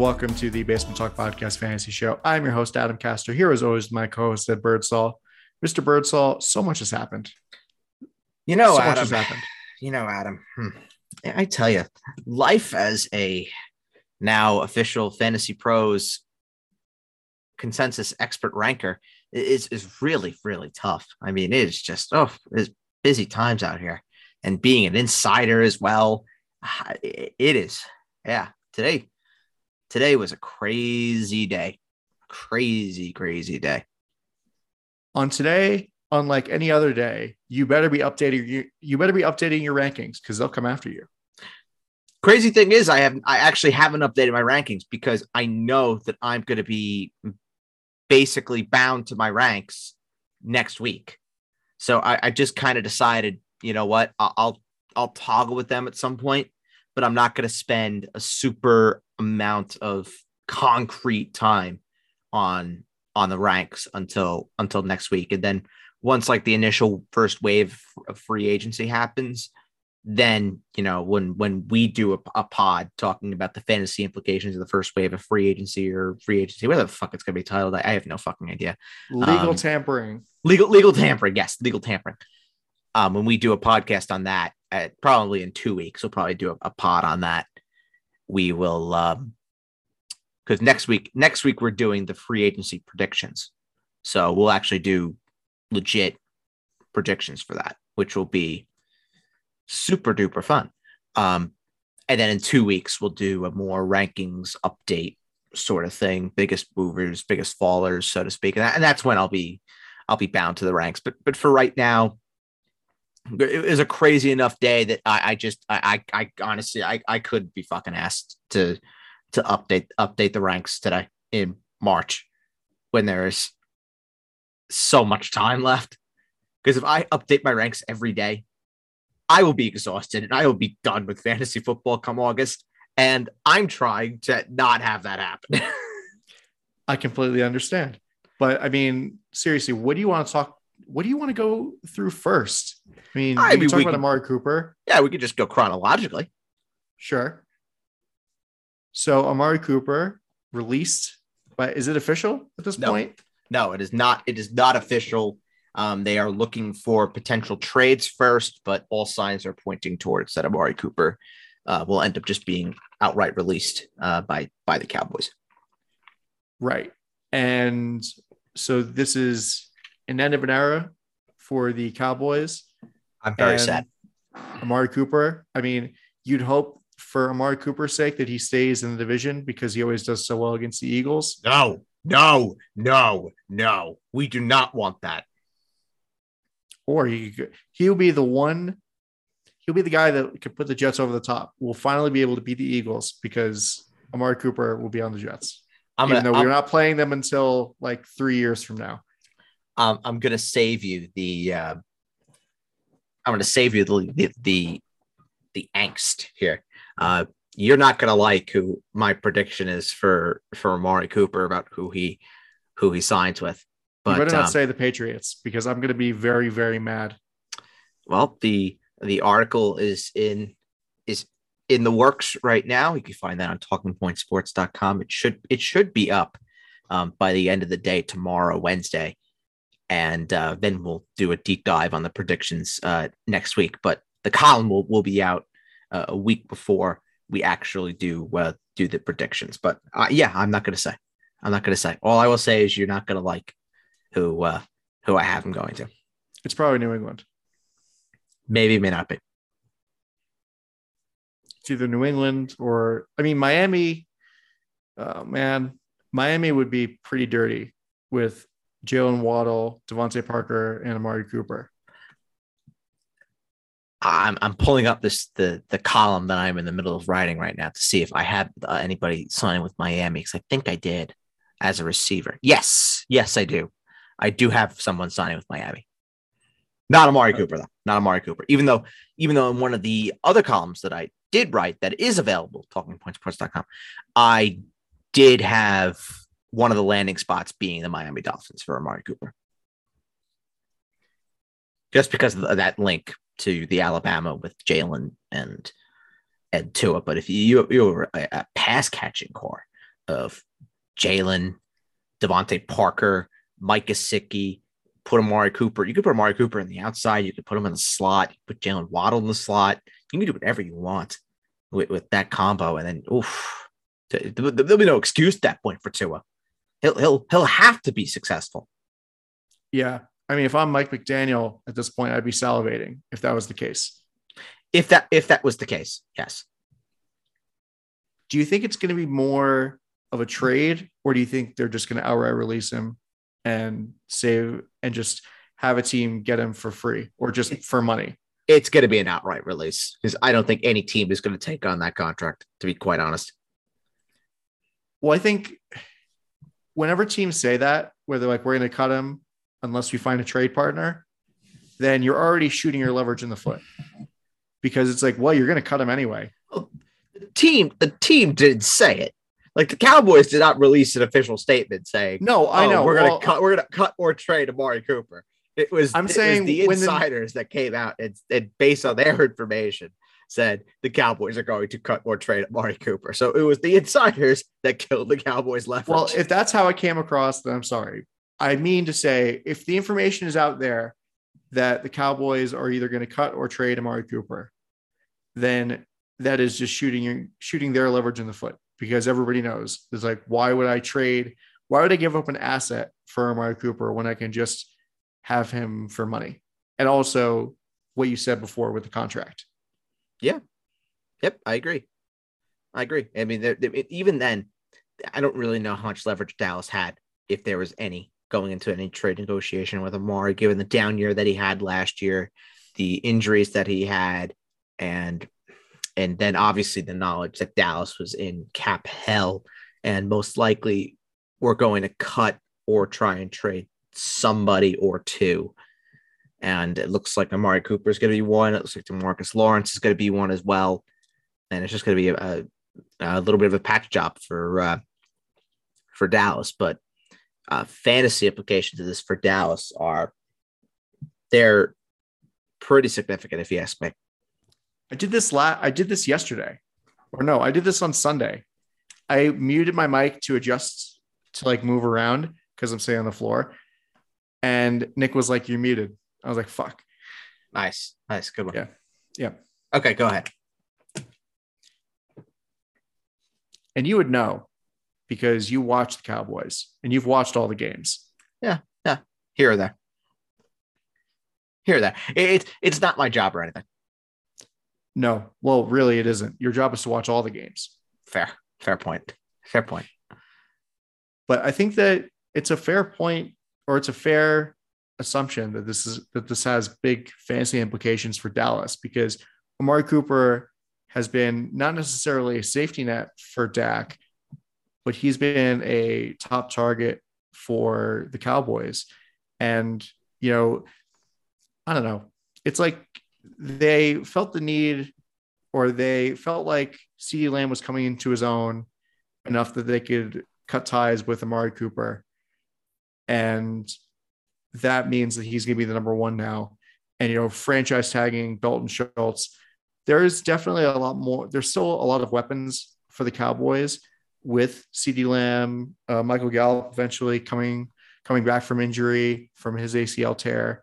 Welcome to the Basement Talk Podcast Fantasy Show. I'm your host, Adam Castor. Here, as always, my co-host, Ed Birdsall. Mr. Birdsall, so much has happened. You know, so much Adam. has happened. You know, Adam. hmm, I tell you, life as a now official Fantasy Pros consensus expert ranker is is really really tough. I mean, it is just oh, it's busy times out here, and being an insider as well, it is. Yeah, today today was a crazy day, crazy crazy day. On today, unlike any other day, you better be updating you, you better be updating your rankings because they'll come after you. crazy thing is i have i actually haven't updated my rankings because i know that i'm going to be basically bound to my ranks next week so i, I just kind of decided you know what I'll, I'll i'll toggle with them at some point but i'm not going to spend a super amount of concrete time on on the ranks until until next week. And then once like the initial first wave of free agency happens then you know when when we do a, a pod talking about the fantasy implications of the first wave of free agency or free agency whatever the fuck it's going to be titled I, I have no fucking idea. Legal Um, tampering. legal legal tampering yes legal tampering. Um when we do a podcast on that at probably in two weeks we'll probably do a, a pod on that we will um because next week next week we're doing the free agency predictions. So we'll actually do legit predictions for that which will be super duper fun. Um and then in two weeks we'll do a more rankings update sort of thing biggest movers biggest fallers so to speak. And, that, and that's when i'll be I'll be bound to the ranks. But but for right now, it was a crazy enough day that I, I just I, I I honestly I I could be fucking asked to to update update the ranks today in March when there is so much time left. Because if I update my ranks every day, I will be exhausted and I will be done with fantasy football come August. And I'm trying to not have that happen. I completely understand. But I mean, seriously, what do you want to talk? What do you want to go through first? I mean, I we mean, can talk about Amari Cooper. yeah, we could just go chronologically. Sure. So Amari Cooper released, but is it official at this No. point? No, it is not. It is not official. Um, they are looking for potential trades first, but all signs are pointing towards that Amari Cooper uh, will end up just being outright released uh, by by the Cowboys. Right. And so this is an end of an era for the Cowboys. I'm very And sad. Amari Cooper. I mean, you'd hope for Amari Cooper's sake that he stays in the division because he always does so well against the Eagles. No, no, no, no. We do not want that. Or he he'll be the one. He'll be the guy that could put the Jets over the top. We'll finally be able to beat the Eagles because Amari Cooper will be on the Jets. I'm gonna, though I'm, we're not playing them until like three years from now. um, I'm gonna save you the. Uh, I'm gonna save you the the the, the angst here. Uh, you're not gonna like who my prediction is for for Amari Cooper about who he who he signs with. But you better not um, say the Patriots because I'm going to be very, very mad. well, the the article is in is in the works right now. You can find that on talkingpointsports.com. It should it should be up um, by the end of the day tomorrow, Wednesday, and uh, then we'll do a deep dive on the predictions uh, next week. But the column will will be out uh, a week before we actually do uh, do the predictions. But uh, yeah, I'm not going to say. I'm not going to say. All I will say is you're not going to like who uh, who I have him going to. It's probably New England. Maybe, may not be. It's either New England or, I mean, Miami. Oh, man. Miami would be pretty dirty with Jaylen Waddle, DeVante Parker, and Amari Cooper. I'm I'm pulling up this the the column that I'm in the middle of writing right now to see if I had uh, anybody signing with Miami because I think I did as a receiver. Yes, yes, I do. I do have someone signing with Miami. Not Amari Cooper though. Not Amari Cooper. Even though even though in one of the other columns that I did write that is available, talkingpointsports.com, I did have one of the landing spots being the Miami Dolphins for Amari Cooper. Just because of that link to the Alabama with Jaylen and and Tua. But if you you're a, a pass catching core of Jaylen, DeVante Parker, Mike Gesicki, put Amari Cooper. You could put Amari Cooper in the outside. You could put him in the slot. You put Jaylen Waddle in the slot. You can do whatever you want with, with that combo. And then, oof, there'll be no excuse at that point for Tua. He'll he'll he'll have to be successful. Yeah, I mean, if I'm Mike McDaniel at this point, I'd be salivating if that was the case. If that if that was the case, yes. Do you think it's going to be more of a trade, or do you think they're just going to outright release him and save and just have a team get him for free or just for money? It's going to be an outright release because I don't think any team is going to take on that contract. To be quite honest. Well, I think whenever teams say that, where they're like, "We're going to cut him unless we find a trade partner," then you're already shooting your leverage in the foot because it's like, well, you're going to cut him anyway. The team, the team did say it. Like the Cowboys did not release an official statement saying, "No, I oh, know we're gonna cut, we're gonna cut or trade Amari Cooper." It was I'm it was saying the when the- insiders that came out and, and based on their information said the Cowboys are going to cut or trade Amari Cooper. So it was the insiders that killed the Cowboys leverage. Well, if that's how it came across, then I'm sorry. I mean to say, if the information is out there that the Cowboys are either going to cut or trade Amari Cooper, then that is just shooting shooting their leverage in the foot because everybody knows it's like, why would I trade? Why would I give up an asset for Amari Cooper when I can just have him for money? And also what you said before with the contract. Yep, I agree. I agree. I mean, there- there- even then, I don't really know how much leverage Dallas had, if there was any, going into any trade negotiation with Amari, given the down year that he had last year, the injuries that he had, and and then obviously the knowledge that Dallas was in cap hell, and most likely we're going to cut or try and trade somebody or two. And it looks like Amari Cooper is going to be one. It looks like Demarcus Lawrence is going to be one as well and it's just going to be a, a little bit of a patch job for uh, for Dallas. But uh, fantasy implications of this for Dallas are they're pretty significant, if you ask me. I did this la- I did this yesterday. Or no, I did this on Sunday. I muted my mic to adjust to like move around because I'm sitting on the floor. And Nick was like, You're muted. I was like, fuck. Nice, nice, good one. Yeah. Yeah. Okay, go ahead. And you would know because you watch the Cowboys and you've watched all the games. Yeah. Yeah. Here or there. Here or there. It, it's it's not my job or anything. No, well, really, it isn't. Your job is to watch all the games. Fair, fair point. Fair point. But I think that it's a fair point or it's a fair assumption that this is that this has big fantasy implications for Dallas because Amari Cooper has been not necessarily a safety net for Dak, but he's been a top target for the Cowboys. And, you know, I don't know. It's like they felt the need or they felt like CeeDee Lamb was coming into his own enough that they could cut ties with Amari Cooper. And that means that he's going to be the number one now. And, you know, franchise tagging Dalton Schultz, there's definitely a lot more. There's still a lot of weapons for the Cowboys with CeeDee Lamb, uh, Michael Gallup eventually coming coming back from injury from his ACL tear.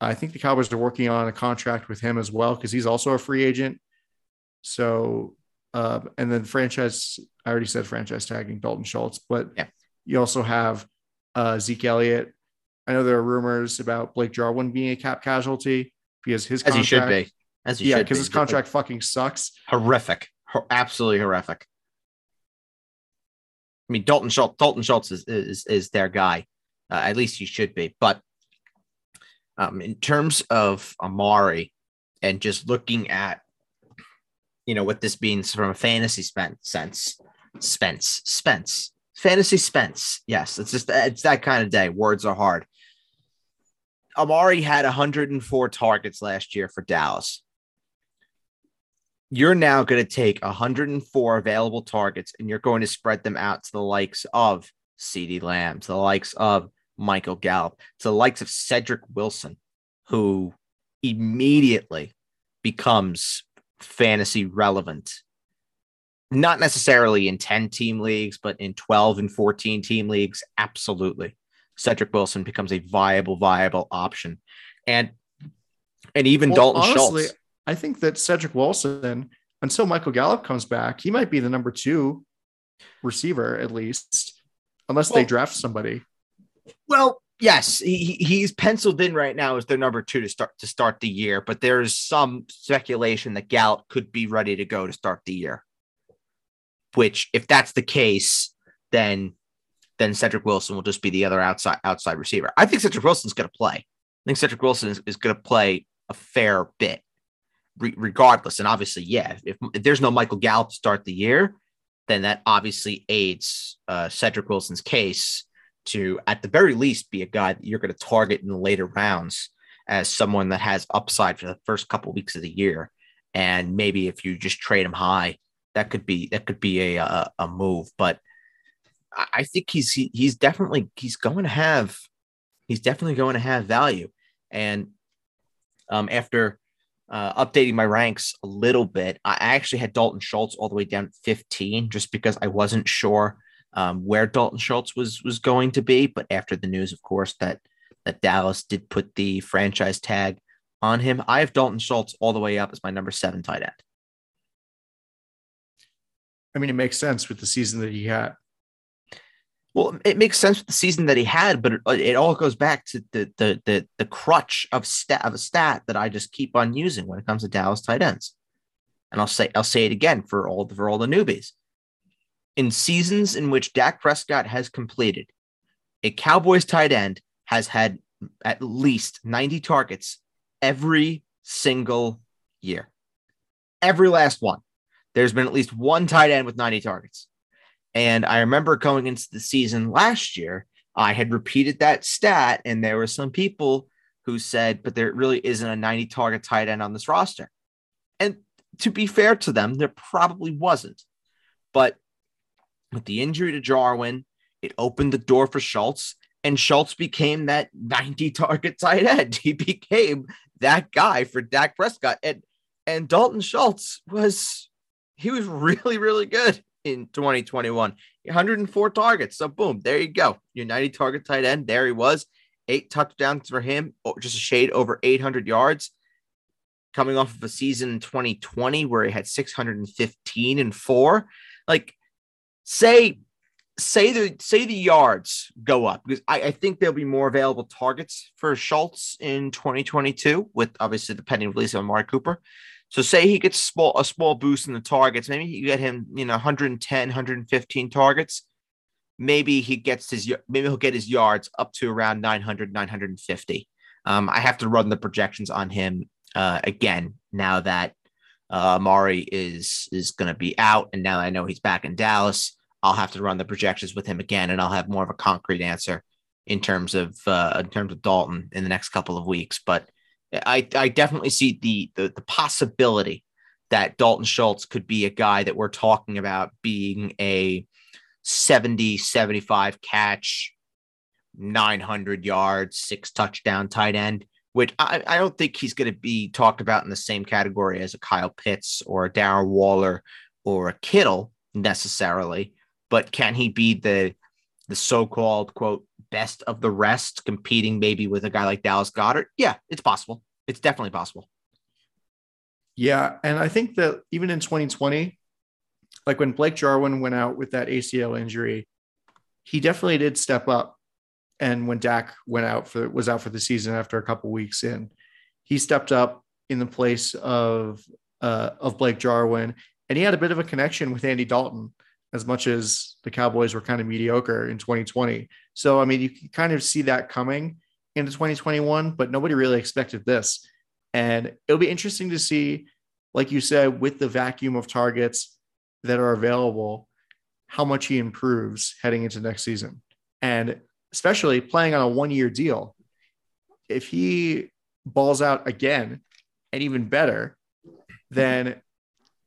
I think the Cowboys are working on a contract with him as well because he's also a free agent. So, uh, and then franchise, I already said franchise tagging Dalton Schultz, but Yeah. you also have uh, Zeke Elliott. I know there are rumors about Blake Jarwin being a cap casualty because his As he should contract- be. As he Yeah, because be. his contract fucking sucks. horrific, Hor- absolutely horrific. I mean, Dalton Schultz, Dalton Schultz is is, is their guy. Uh, at least he should be. But um, in terms of Amari and just looking at, you know, what this means from a fantasy spent sense, Spence, Spence, fantasy Spence. Yes, it's just it's that kind of day. Words are hard. Amari had 104 targets last year for Dallas you're now going to take 104 available targets and you're going to spread them out to the likes of CeeDee Lamb, to the likes of Michael Gallup, to the likes of Cedric Wilson, who immediately becomes fantasy relevant. Not necessarily in 10 team leagues, but in 12 and 14 team leagues, absolutely. Cedric Wilson becomes a viable, viable option. And and even well, Dalton honestly, Schultz. I think that Cedric Wilson, until Michael Gallup comes back, he might be the number two receiver at least, unless well, they draft somebody. Well, yes, he, he's penciled in right now as their number two to start to start the year, but there's some speculation that Gallup could be ready to go to start the year. Which, if that's the case, then then Cedric Wilson will just be the other outside outside receiver. I think Cedric Wilson's going to play. I think Cedric Wilson is, is going to play a fair bit, re- regardless. And obviously, yeah, if, if, there's no Michael Gallup to start the year, then that obviously aids uh, Cedric Wilson's case to, at the very least, be a guy that you're going to target in the later rounds as someone that has upside for the first couple weeks of the year. And maybe if you just trade him high, that could be that could be a a, a move. But I think he's he, he's definitely he's going to have he's definitely going to have value. And um, after uh, updating my ranks a little bit, I actually had Dalton Schultz all the way down 15 just because I wasn't sure um, where Dalton Schultz was was going to be. But after the news, of course, that that Dallas did put the franchise tag on him, I have Dalton Schultz all the way up as my number seven tight end. I mean, it makes sense with the season that he had. Well, it makes sense with the season that he had, but it, uh, it all goes back to the the the, the crutch of stat of a stat that I just keep on using when it comes to Dallas tight ends. And I'll say I'll say it again for all the, for all the newbies. In seasons in which Dak Prescott has completed, a Cowboys tight end has had at least 90 targets every single year. Every last one. There's been at least one tight end with 90 targets. And I remember going into the season last year, I had repeated that stat, and there were some people who said, but there really isn't a 90 target tight end on this roster. And to be fair to them, there probably wasn't. But with the injury to Jarwin, it opened the door for Schultz, and Schultz became that 90 target tight end. He became that guy for Dak Prescott. And and Dalton Schultz was he was really, really good in 2021. 104 targets. So boom, there you go. 90 target tight end. There he was. Eight touchdowns for him, just a shade over 800 yards. Coming off of a season in 2020 where he had 615 and four. Like, say, say the say the yards go up because I, I think there'll be more available targets for Schultz in 2022 with obviously the pending release of Amari Cooper. So say he gets small a small boost in the targets. Maybe you get him, you know, 110, 115 targets. Maybe he gets his maybe he'll get his yards up to around 900, 950. Um, I have to run the projections on him uh, again now that uh, Amari is is going to be out, and now I know he's back in Dallas. I'll have to run the projections with him again, and I'll have more of a concrete answer in terms of uh, in terms of Dalton in the next couple of weeks. But I, I definitely see the, the the possibility that Dalton Schultz could be a guy that we're talking about being a 70, 75 catch, 900 yards, six touchdown tight end, which I, I don't think he's going to be talked about in the same category as a Kyle Pitts or a Darren Waller or a Kittle necessarily. But can he be the the so-called quote best of the rest, competing maybe with a guy like Dallas Goedert. Yeah, it's possible. It's definitely possible. Yeah, and I think that even in 2020, like when Blake Jarwin went out with that ACL injury, he definitely did step up. And when Dak went out for was out for the season after a couple weeks in, he stepped up in the place of uh, of Blake Jarwin, and he had a bit of a connection with Andy Dalton as much as the Cowboys were kind of mediocre in 2020. So, I mean, you can kind of see that coming into 2021, but nobody really expected this. And it'll be interesting to see, like you said, with the vacuum of targets that are available, how much he improves heading into next season. And especially playing on a one year deal. If he balls out again and even better, then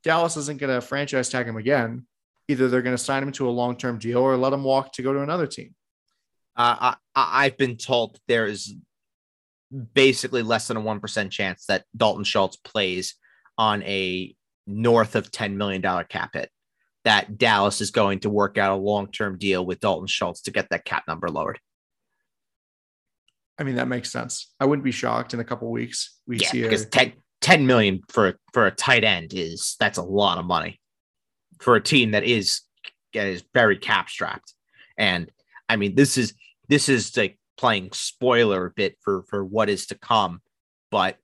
Dallas isn't going to franchise tag him again either they're going to sign him to a long term deal or let him walk to go to another team. Uh, I, I've been told there is basically less than a 1% chance that Dalton Schultz plays on a north of $10 million cap hit that Dallas is going to work out a long term deal with Dalton Schultz to get that cap number lowered. I mean, that makes sense. I wouldn't be shocked in a couple weeks. We yeah, see because a, 10, 10 million for for a tight end is that's a lot of money for a team that is is very cap strapped. And I mean, this is this is like playing spoiler a bit for for what is to come, but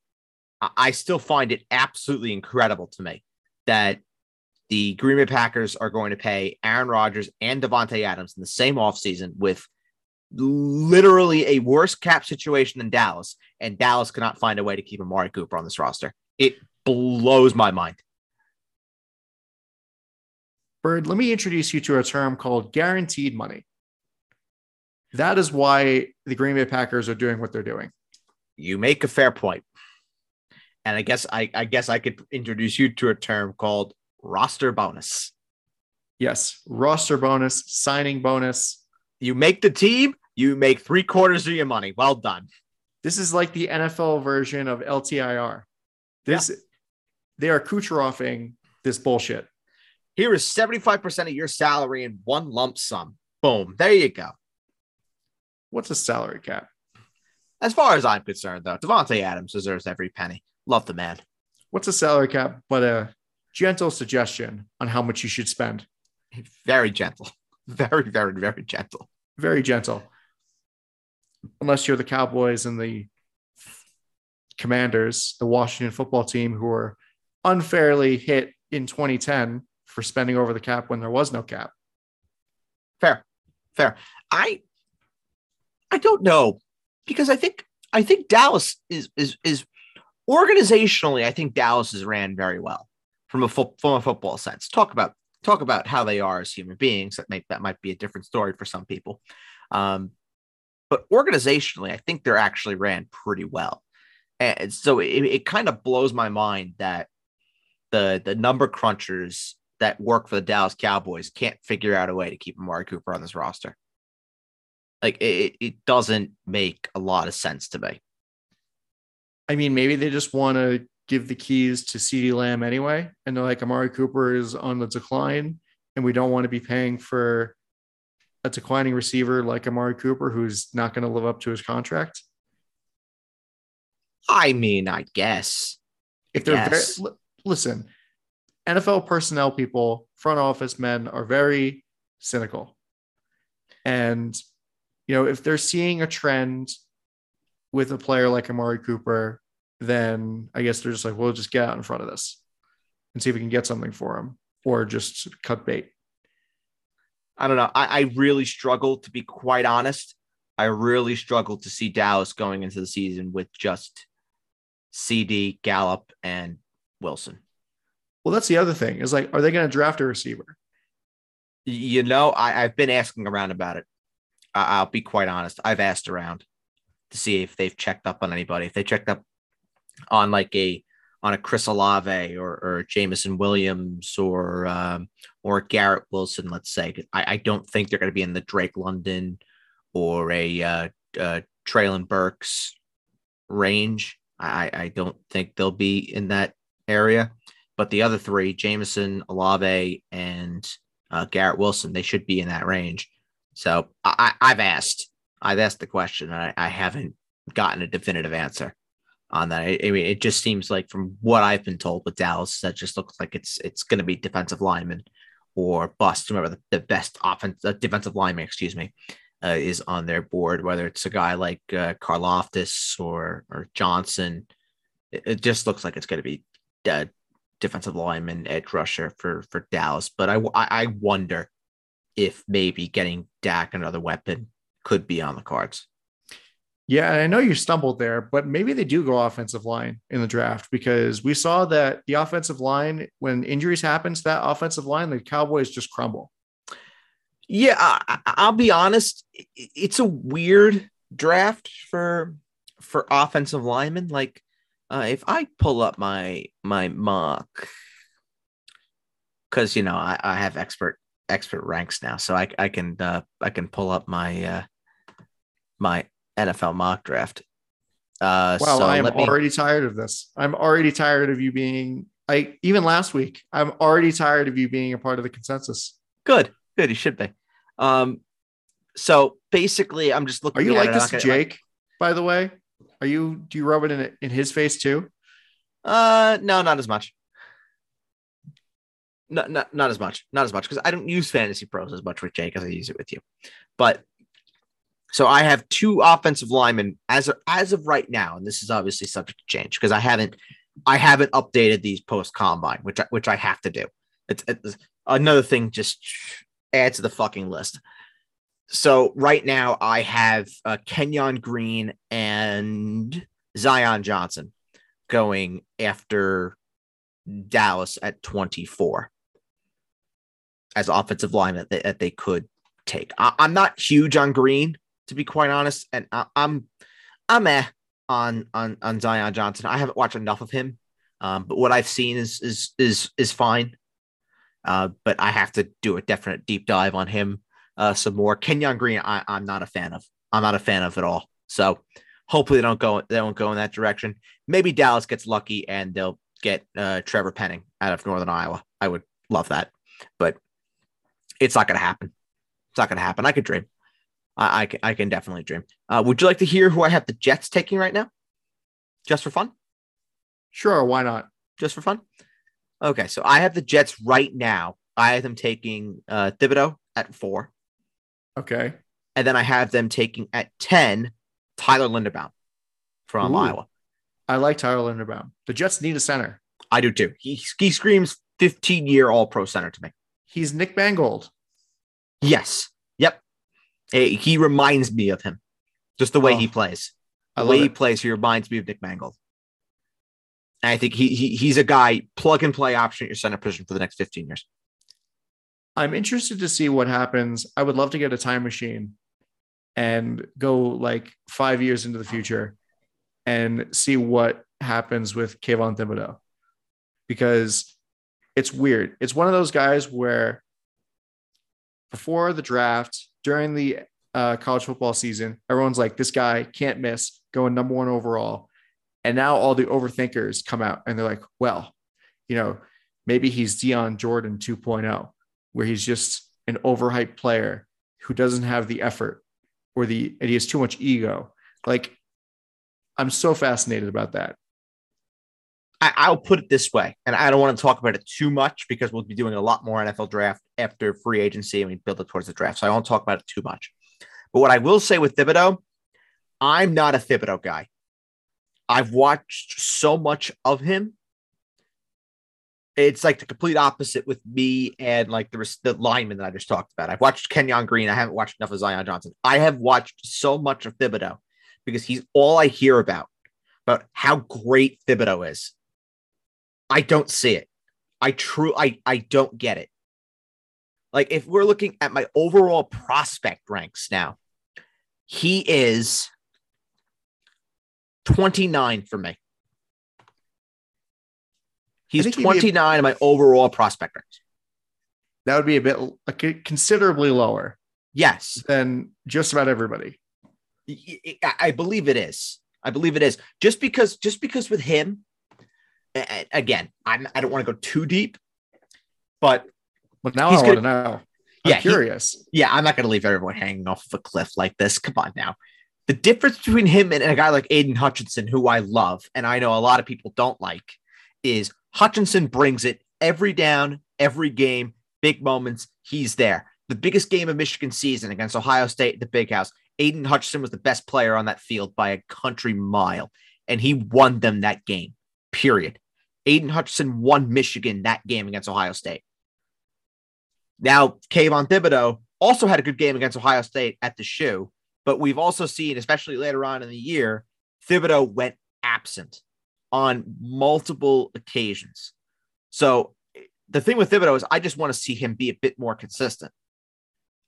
I still find it absolutely incredible to me that the Green Bay Packers are going to pay Aaron Rodgers and Davante Adams in the same offseason with literally a worse cap situation than Dallas, and Dallas cannot find a way to keep Amari Cooper on this roster. It blows my mind. Bird, let me introduce you to a term called guaranteed money. That is why the Green Bay Packers are doing what they're doing. You make a fair point. And I guess I, I guess I could introduce you to a term called roster bonus. Yes, roster bonus, signing bonus. You make the team, you make three quarters of your money. Well done. This is like the NFL version of LTIR. This yeah. they are Kucheroving this bullshit. Here is 75% of your salary in one lump sum. Boom. There you go. What's a salary cap? As far as I'm concerned, though, Davante Adams deserves every penny. Love the man. What's a salary cap but a gentle suggestion on how much you should spend? Very gentle. Very, very, very gentle. Very gentle. Unless you're the Cowboys and the Commanders, the Washington football team, who were unfairly hit in 2010 for spending over the cap when there was no cap. Fair, fair. I I don't know because I think I think Dallas is is is organizationally. I think Dallas is ran very well from a fo- from a football sense. Talk about talk about how they are as human beings. That make that might be a different story for some people. Um, but organizationally, I think they're actually ran pretty well. And so it, it kind of blows my mind that the the number crunchers that work for the Dallas Cowboys can't figure out a way to keep Amari Cooper on this roster. Like it, it doesn't make a lot of sense to me. I mean, maybe they just want to give the keys to CeeDee Lamb anyway. And they're like, Amari Cooper is on the decline, and we don't want to be paying for a declining receiver like Amari Cooper who's not going to live up to his contract. I mean, I guess. If they're yes. very, listen, NFL personnel people, front office men are very cynical. And, you know, if they're seeing a trend with a player like Amari Cooper, then I guess they're just like, we'll just get out in front of this and see if we can get something for him or just cut bait. I don't know. I, I really struggle to be quite honest. I really struggle to see Dallas going into the season with just CeeDee, Gallup, and Wilson. Well, that's the other thing is like, are they going to draft a receiver? You know, I, have been asking around about it. I, will be quite honest. I've asked around to see if they've checked up on anybody. If they checked up on like a on a Chris Olave or, or Jameson Williams or um, or Garrett Wilson, let's say. I, I don't think they're going to be in the Drake London or a uh, uh, Treylon Burks range. I, I don't think they'll be in that area. But the other three, Jameson, Olave, and uh, Garrett Wilson, they should be in that range. So I, have asked, I've asked the question, and I, I, haven't gotten a definitive answer on that. I, I, mean, it just seems like from what I've been told with Dallas, that just looks like it's it's going to be defensive lineman or bust. Remember the, the best offense, uh, defensive lineman, excuse me, uh, is on their board. Whether it's a guy like uh, Karlaftis or or Johnson, it, it just looks like it's going to be dead defensive lineman, edge rusher for for Dallas. But I I wonder if maybe getting Dak another weapon could be on the cards. Yeah, I know you stumbled there, but maybe they do go offensive line in the draft because we saw that the offensive line, when injuries happen to that offensive line, the Cowboys just crumble. Yeah, I, will be honest. It's a weird draft for for offensive linemen. Like uh, if I pull up my my mock, because you know I, I have expert expert ranks now, so I I can uh, I can pull up my uh, my NFL mock draft. Uh, wow, so I am me... already tired of this. I'm already tired of you being I even last week, I'm already tired of you being a part of the consensus. Good, good. You should be. Um, so basically, I'm just looking. Are you like this Jake? By the way, are you? Do you rub it in in his face too? Uh, no, not as much. Not, not, not as much. Not as much because I don't use Fantasy Pros as much with Jake as I use it with you. But so I have two offensive linemen as of, as of right now, and this is obviously subject to change because I haven't I haven't updated these post combine, which I, which I have to do. It's, it's another thing. Just add to the fucking list. So right now I have uh, Kenyon Green and Zion Johnson going after Dallas at 24 as offensive line that they, that they could take. I, am not huge on Green, to be quite honest, and I, I'm I'm eh on on on Zion Johnson. I haven't watched enough of him, um, but what I've seen is is is is fine. Uh, but I have to do a definite deep dive on him uh, some more. Kenyon Green, I, I'm not a fan of. I'm not a fan of at all. So hopefully they don't go they don't go in that direction. Maybe Dallas gets lucky and they'll get uh, Trevor Penning out of Northern Iowa. I would love that, but it's not going to happen. It's not going to happen. I could dream. I, I, can, I can definitely dream. Uh, would you like to hear who I have the Jets taking right now? Just for fun? Sure, why not? Just for fun? Okay, so I have the Jets right now. I have them taking uh, Thibodeaux at four, Okay. and then I have them taking at 10 Tyler Linderbaum from Ooh. Iowa. I like Tyler Linderbaum. The Jets need a center. I do too. He, he screams 15 year all pro center to me. He's Nick Mangold. Yes. Yep. He reminds me of him. Just the way Oh, he plays. The way he it. plays, he reminds me of Nick Mangold. And I think he, he he's a guy plug and play option at your center position for the next 15 years. I'm interested to see what happens. I would love to get a time machine and go like five years into the future and see what happens with Kayvon Thibodeaux because it's weird. It's one of those guys where before the draft, during the uh, college football season, everyone's like, this guy can't miss, going number one overall. And now all the overthinkers come out and they're like, well, you know, maybe he's Dion Jordan 2.0 where he's just an overhyped player who doesn't have the effort or the and he has too much ego. Like I'm so fascinated about that. I, I'll put it this way, and I don't want to talk about it too much because we'll be doing a lot more NFL draft after free agency and we build it towards the draft. So I won't talk about it too much. But what I will say with Thibodeaux, I'm not a Thibodeaux guy. I've watched so much of him. It's like the complete opposite with me and like the, res- the lineman that I just talked about. I've watched Kenyon Green. I haven't watched enough of Zion Johnson. I have watched so much of Thibodeaux because he's all I hear about, about how great Thibodeaux is. I don't see it. I true I I don't get it. Like if we're looking at my overall prospect ranks now, he is 29 for me. He's think he'd be a- 29 in my overall prospect ranks. That would be a bit like considerably lower Yes, than just about everybody. I- believe it is. I believe it is. Just because, just because with him, again, I'm, I don't want to go too deep, but But now I want to know. I'm Yeah, he- curious. yeah, I'm not going to leave everyone hanging off of a cliff like this. Come on now. The difference between him and a guy like Aidan Hutchinson, who I love, and I know a lot of people don't like, is Hutchinson brings it every down, every game, big moments. He's there. The biggest game of Michigan season against Ohio State the Big House. Aidan Hutchinson was the best player on that field by a country mile, and he won them that game, period. Aidan Hutchinson won Michigan that game against Ohio State. Now, Kayvon Thibodeaux also had a good game against Ohio State at the shoe, but we've also seen, especially later on in the year, Thibodeaux went absent on multiple occasions. So the thing with Thibodeaux is I just want to see him be a bit more consistent.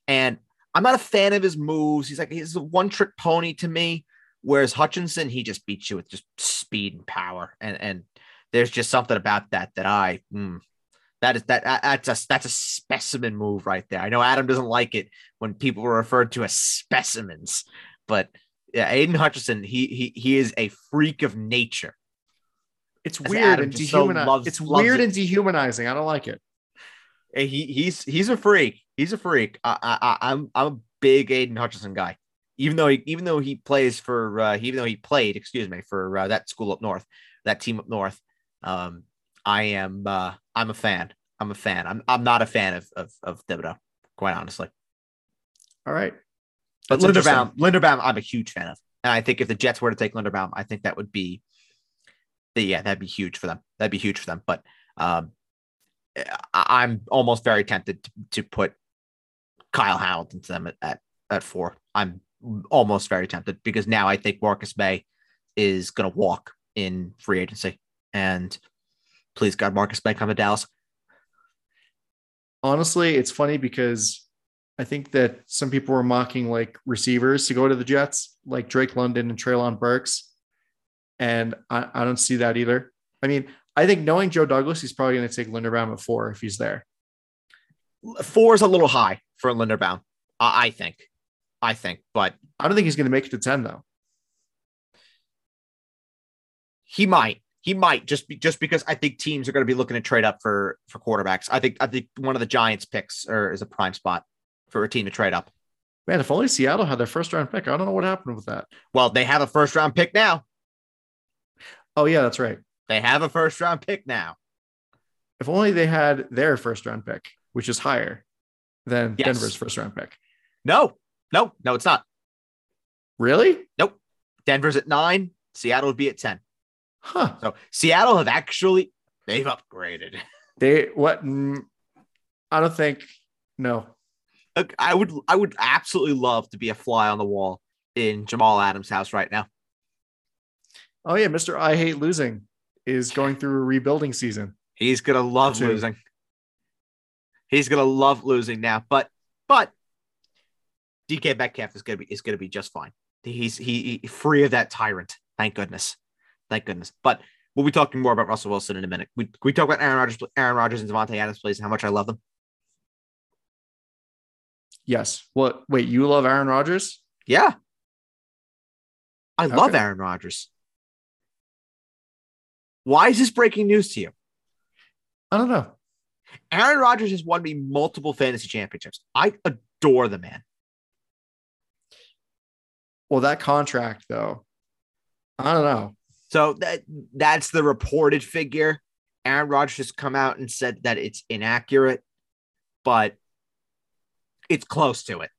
And I'm not a fan of his moves. He's like he's a one-trick pony to me. Whereas Hutchinson, he just beats you with just speed and power. And and there's just something about that that I mm, that is that that- that's a that's a specimen move right there. I know Adam doesn't like it when people are referred to as specimens, but yeah, Aidan Hutchinson, he he he is a freak of nature. It's weird Adam and just so dehumanizing. it's weird it. and dehumanizing. I don't like it. Hey, He he's he's a freak. He's a freak. I, I I'm I'm a big Aidan Hutchinson guy. Even though he even though he plays for uh, even though he played, excuse me, for uh, that school up north, that team up north, um, I am uh, I'm a fan. I'm a fan. I'm I'm not a fan of of, of Thibodeaux, quite honestly. All right. But That's. Linderbaum, Linderbaum, I'm a huge fan of, and I think if the Jets were to take Linderbaum, I think that would be, yeah, that'd be huge for them. That'd be huge for them. But um, I- I'm almost very tempted to, to put Kyle Hamilton to them at, at at four. I'm almost very tempted because now I think Marcus Maye is going to walk in free agency, and please God, Marcus Maye come to Dallas. honestly, it's funny because I think that some people were mocking like receivers to go to the Jets, like Drake London and Treylon Burks. And I, I don't see that either. I mean, I think knowing Joe Douglas, he's probably going to take Linderbaum at four if he's there. Four is a little high for Linderbaum, I, I think. I think, but I don't think he's going to make it to 10, though. He might. He might just be just because I think teams are going to be looking to trade up for for quarterbacks. I think I think one of the Giants picks or is a prime spot for a team to trade up. Man, if only Seattle had their first round pick. I don't know what happened with that. Well, they have a first round pick now. Oh, yeah, that's right. They have a first round pick now. If only they had their first round pick, which is higher than Yes. Denver's first round pick. No, no, no, it's not. Really? Nope. Denver's at nine. Seattle would be at ten. Huh. So Seattle have actually they've upgraded. They, what? mm, I don't think, no. I would I would absolutely love to be a fly on the wall in Jamal Adams' house right now. Oh, yeah, Mr. I Hate Losing is going through a rebuilding season. He's gonna love losing. He's gonna love losing now, but but DK Metcalf is gonna be is gonna be just fine. He's he, he free of that tyrant. Thank goodness, thank goodness. But we'll be talking more about Russell Wilson in a minute. We can we talk about Aaron Rodgers, Aaron Rodgers and Davante Adams plays and how much I love them. Yes. What? Wait, you love Aaron Rodgers? Yeah, I love Okay. Aaron Rodgers. Why is this breaking news to you? I don't know. Aaron Rodgers has won me multiple fantasy championships. I adore the man. Well, that contract, though, I don't know. So that that's the reported figure. Aaron Rodgers has come out and said that it's inaccurate, but it's close to it.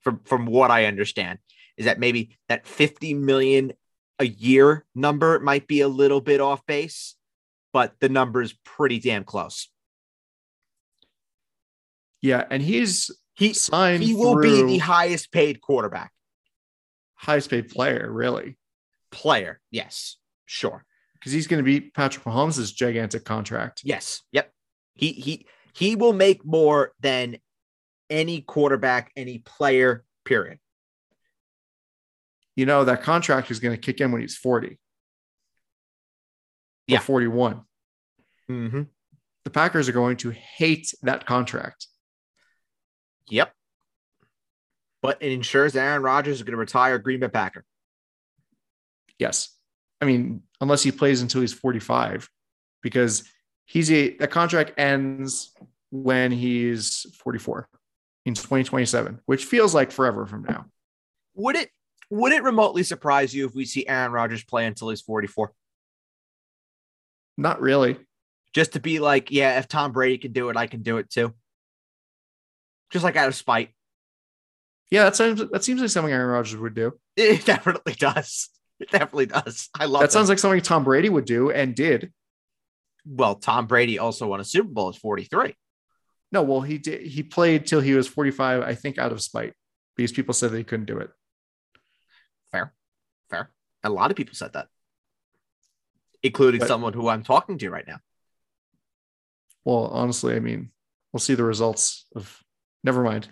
From from what I understand, is that maybe that 50 million a year number might be a little bit off base, but the number is pretty damn close. Yeah, and he's He signed. he will be the highest paid quarterback highest paid player, really, player. Yes, sure. because he's going to beat Patrick Mahomes' gigantic contract. Yes. Yep. He he he will make more than any quarterback, any player, period. You know that contract is going to kick in when he's forty. Yeah. or forty-one. Mm-hmm. The Packers are going to hate that contract. Yep. But it ensures Aaron Rodgers is going to retire Green Bay Packer. Yes. I mean, unless he plays until he's 45, because he's a the contract ends when he's 44 in 2027, which feels like forever from now. Would it would it remotely surprise you if we see Aaron Rodgers play until he's 44? Not really. Just to be like, yeah, if Tom Brady can do it, I can do it too. Just like out of spite. Yeah, that sounds that seems like something Aaron Rodgers would do. It definitely does. It definitely does. I love That sounds like something Tom Brady would do and did. well, Tom Brady also won a Super Bowl at 43. No, well, he did. He played till he was 45, I think, out of spite because people said that he couldn't do it. Fair. A lot of people said that, including But- someone who I'm talking to right now. Well, honestly, I mean, we'll see the results of. Never mind.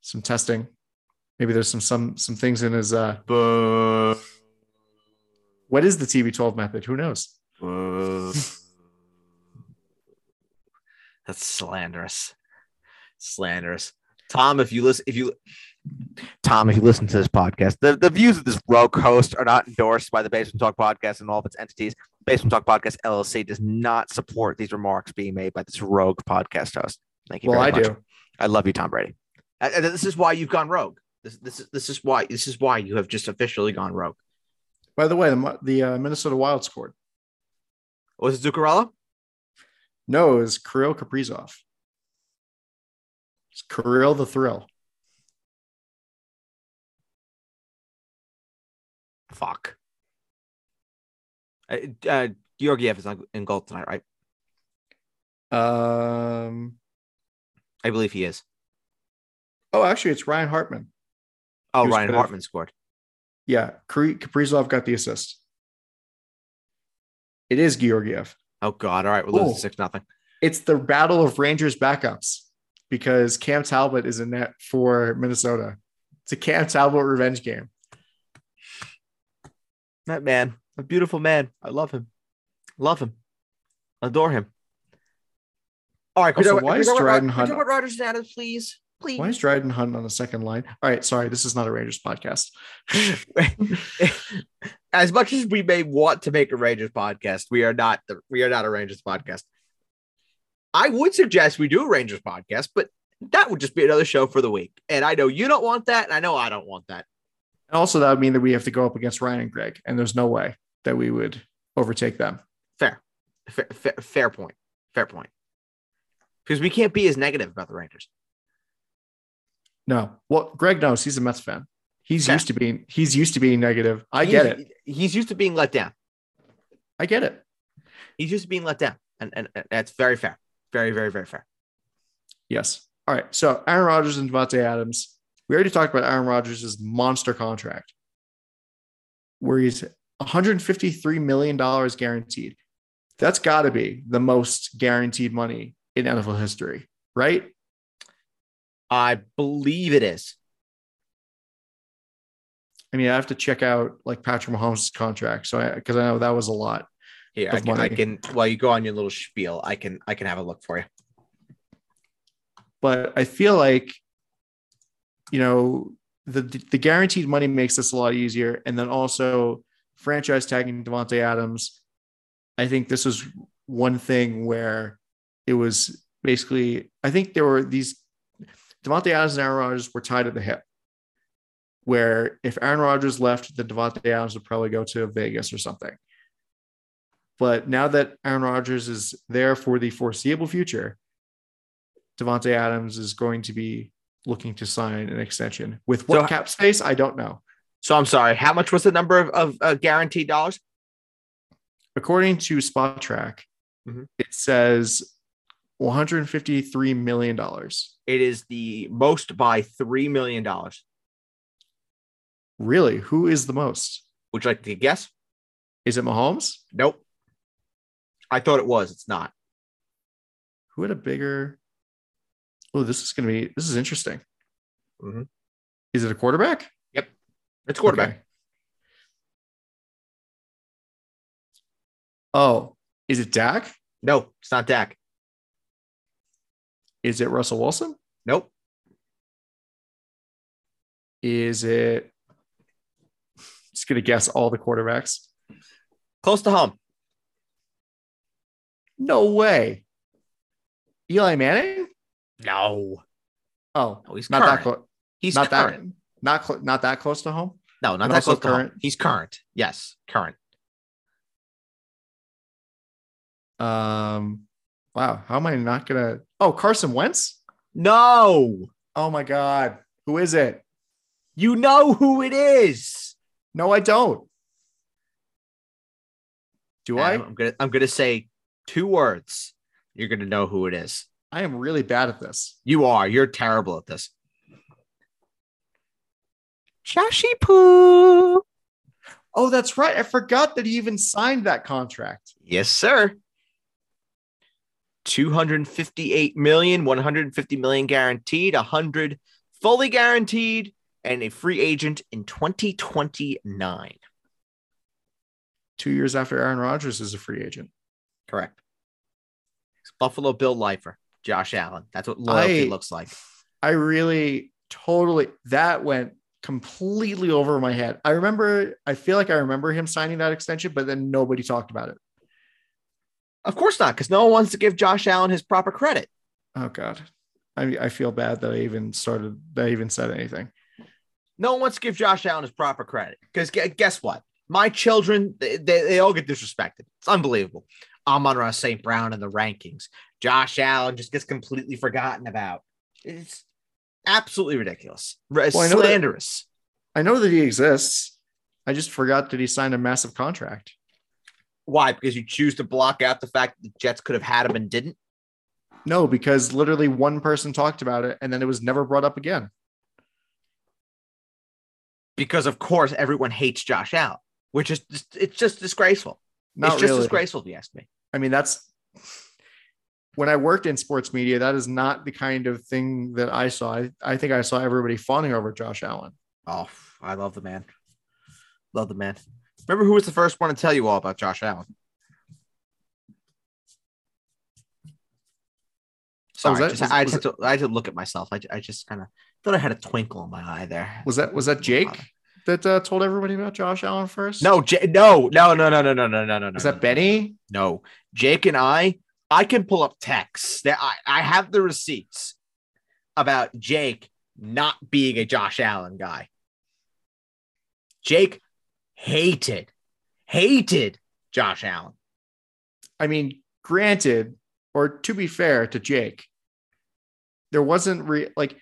Some testing. Maybe there's some some some things in his. uh Boo. What is the TB12 method? Who knows? Boo. That's slanderous. Slanderous. Tom, if you listen, if you Tom, if you listen to this podcast, the, the views of this rogue host are not endorsed by the Basement Talk podcast and all of its entities. Basement Talk Podcast LLC does not support these remarks being made by this rogue podcast host. Thank you. Well, I much. do. I love you, Tom Brady. Uh, this is why you've gone rogue. This, this is this is why this is why you have just officially gone rogue. By the way, the, the uh, Minnesota Wild scored. Was it Zuccarello? No, it was Kirill Kaprizov. It's Kirill the Thrill. Fuck. Uh, uh, Georgiev is on- in goal tonight, right? Um. I believe he is. Oh, actually, it's Ryan Hartman. Oh, Ryan? Hartman scored. Yeah, Kaprizov got the assist. It is Georgiev. Oh God! All right, we're losing Oh. six nothing. It's the battle of Rangers backups because Cam Talbot is in net for Minnesota. It's a Cam Talbot revenge game. That man, a beautiful man. I love him. Love him. Adore him. All right, Also, why is Dryden Hunt- about Rogers and Adams, please? Please. Why is Dryden Hunt on the second line? All right, sorry, this is not a Rangers podcast. as much as we may want to make a Rangers podcast, we are not the we are not a Rangers podcast. I would suggest we do a Rangers podcast, but that would just be another show for the week. And I know you don't want that, and I know I don't want that. And also, that would mean that we have to go up against Ryan and Greg, and there's no way that we would overtake them. Fair, fair, fair, fair point, fair point. Because we can't be as negative about the Rangers. No, well, Greg knows he's a Mets fan. He's used to being he's used to being negative. I get it. He's- He's used to being let down. I get it. He's used to being let down, and and, and that's very fair, very, very, very fair. Yes. All right. So Aaron Rodgers and Davante Adams. We already talked about Aaron Rodgers' monster contract, where he's 153 million dollars guaranteed. That's got to be the most guaranteed money in NFL history, right? I believe it is. I mean, I have to check out like Patrick Mahomes' contract, so because I, know that was a lot. Here, I can, I can. While you go on your little spiel, I can, I can have a look for you. but I feel like, you know, the the guaranteed money makes this a lot easier, and then also franchise tagging Davante Adams. I think this was one thing where it was basically. I think there were these Davante Adams and Aaron Rodgers were tied at the hip. Where if Aaron Rodgers left, then Davante Adams would probably go to Vegas or something. But now that Aaron Rodgers is there for the foreseeable future, Davante Adams is going to be looking to sign an extension with what So- cap space? I don't know. So I'm sorry. How much was the number of, of uh, guaranteed dollars? According to Spotrac, Mhm. it says 153 million dollars. It is the most by three million dollars. Really? Who is the most? Would you like to guess? Is it Mahomes? Nope. I thought it was. It's not. Who had a bigger? Oh, this is going to be. This is interesting. Mhm. Is it a quarterback? Yep. It's quarterback. Okay. Oh, is it Dak? No, it's not Dak. Is it Russell Wilson? Nope. Is it? Just gonna guess all the quarterbacks. Close to home. No way. Eli Manning? No. Oh, No, he's not current. that close. He's Not current. that. Not cl- not that close to home. No, not that close to home. current. He's current. Yes, current. Um, wow. How am I not gonna? Oh, Carson Wentz. No, Oh my God. Who is it? you know who it is. No, I don't. Do I? I'm gonna I'm gonna say two words. You're gonna know who it is. I am really bad at this. You are. You're terrible at this. Shashi poo. Oh, that's right. I forgot that he even signed that contract. Yes, sir. 258 million, 150 million guaranteed, 100 fully guaranteed, and a free agent in 2029. Two years after Aaron Rodgers is a free agent. Correct. It's Buffalo Bill Lifer, Josh Allen. That's what loyalty I- looks like. I really, totally that went completely over my head. I remember, I feel like I remember him signing that extension, but then nobody talked about it. Of course not, because no one wants to give Josh Allen his proper credit. Oh God. I, I feel bad that I even started, that I even said anything. No one wants to give Josh Allen his proper credit. Because guess what? My children, they, they, they all get disrespected. It's unbelievable. Amon-Ra St. Brown in the rankings. Josh Allen just gets completely forgotten about. It's absolutely ridiculous. Well, slanderous. I know, that, I know that he exists. I just forgot that he signed a massive contract. Why? Because you choose to block out the fact that the Jets could have had him and didn't? No, because literally one person talked about it and then it was never brought up again. Because of course everyone hates Josh Allen, which is just, it's just disgraceful. Not it's just really. disgraceful if you ask me. I mean, that's when I worked in sports media, that is not the kind of thing that I saw. I, I think I saw everybody fawning over Josh Allen. Oh, I love the man. Love the man. Remember who was the first one to tell you all about Josh Allen? Sorry, oh, that, just, was, I, just had to, I had to look at myself. I, I just kind of thought I had a twinkle in my eye there. Was that was that Jake that uh, told everybody about Josh Allen first? No, J- no, no, no, no, no, no, no, no, no. Is that no, Benny? No, Jake and I. I can pull up texts that I, I have the receipts about Jake not being a Josh Allen guy. Jake hated, hated Josh Allen. I mean, granted, or to be fair to Jake, there wasn't re- like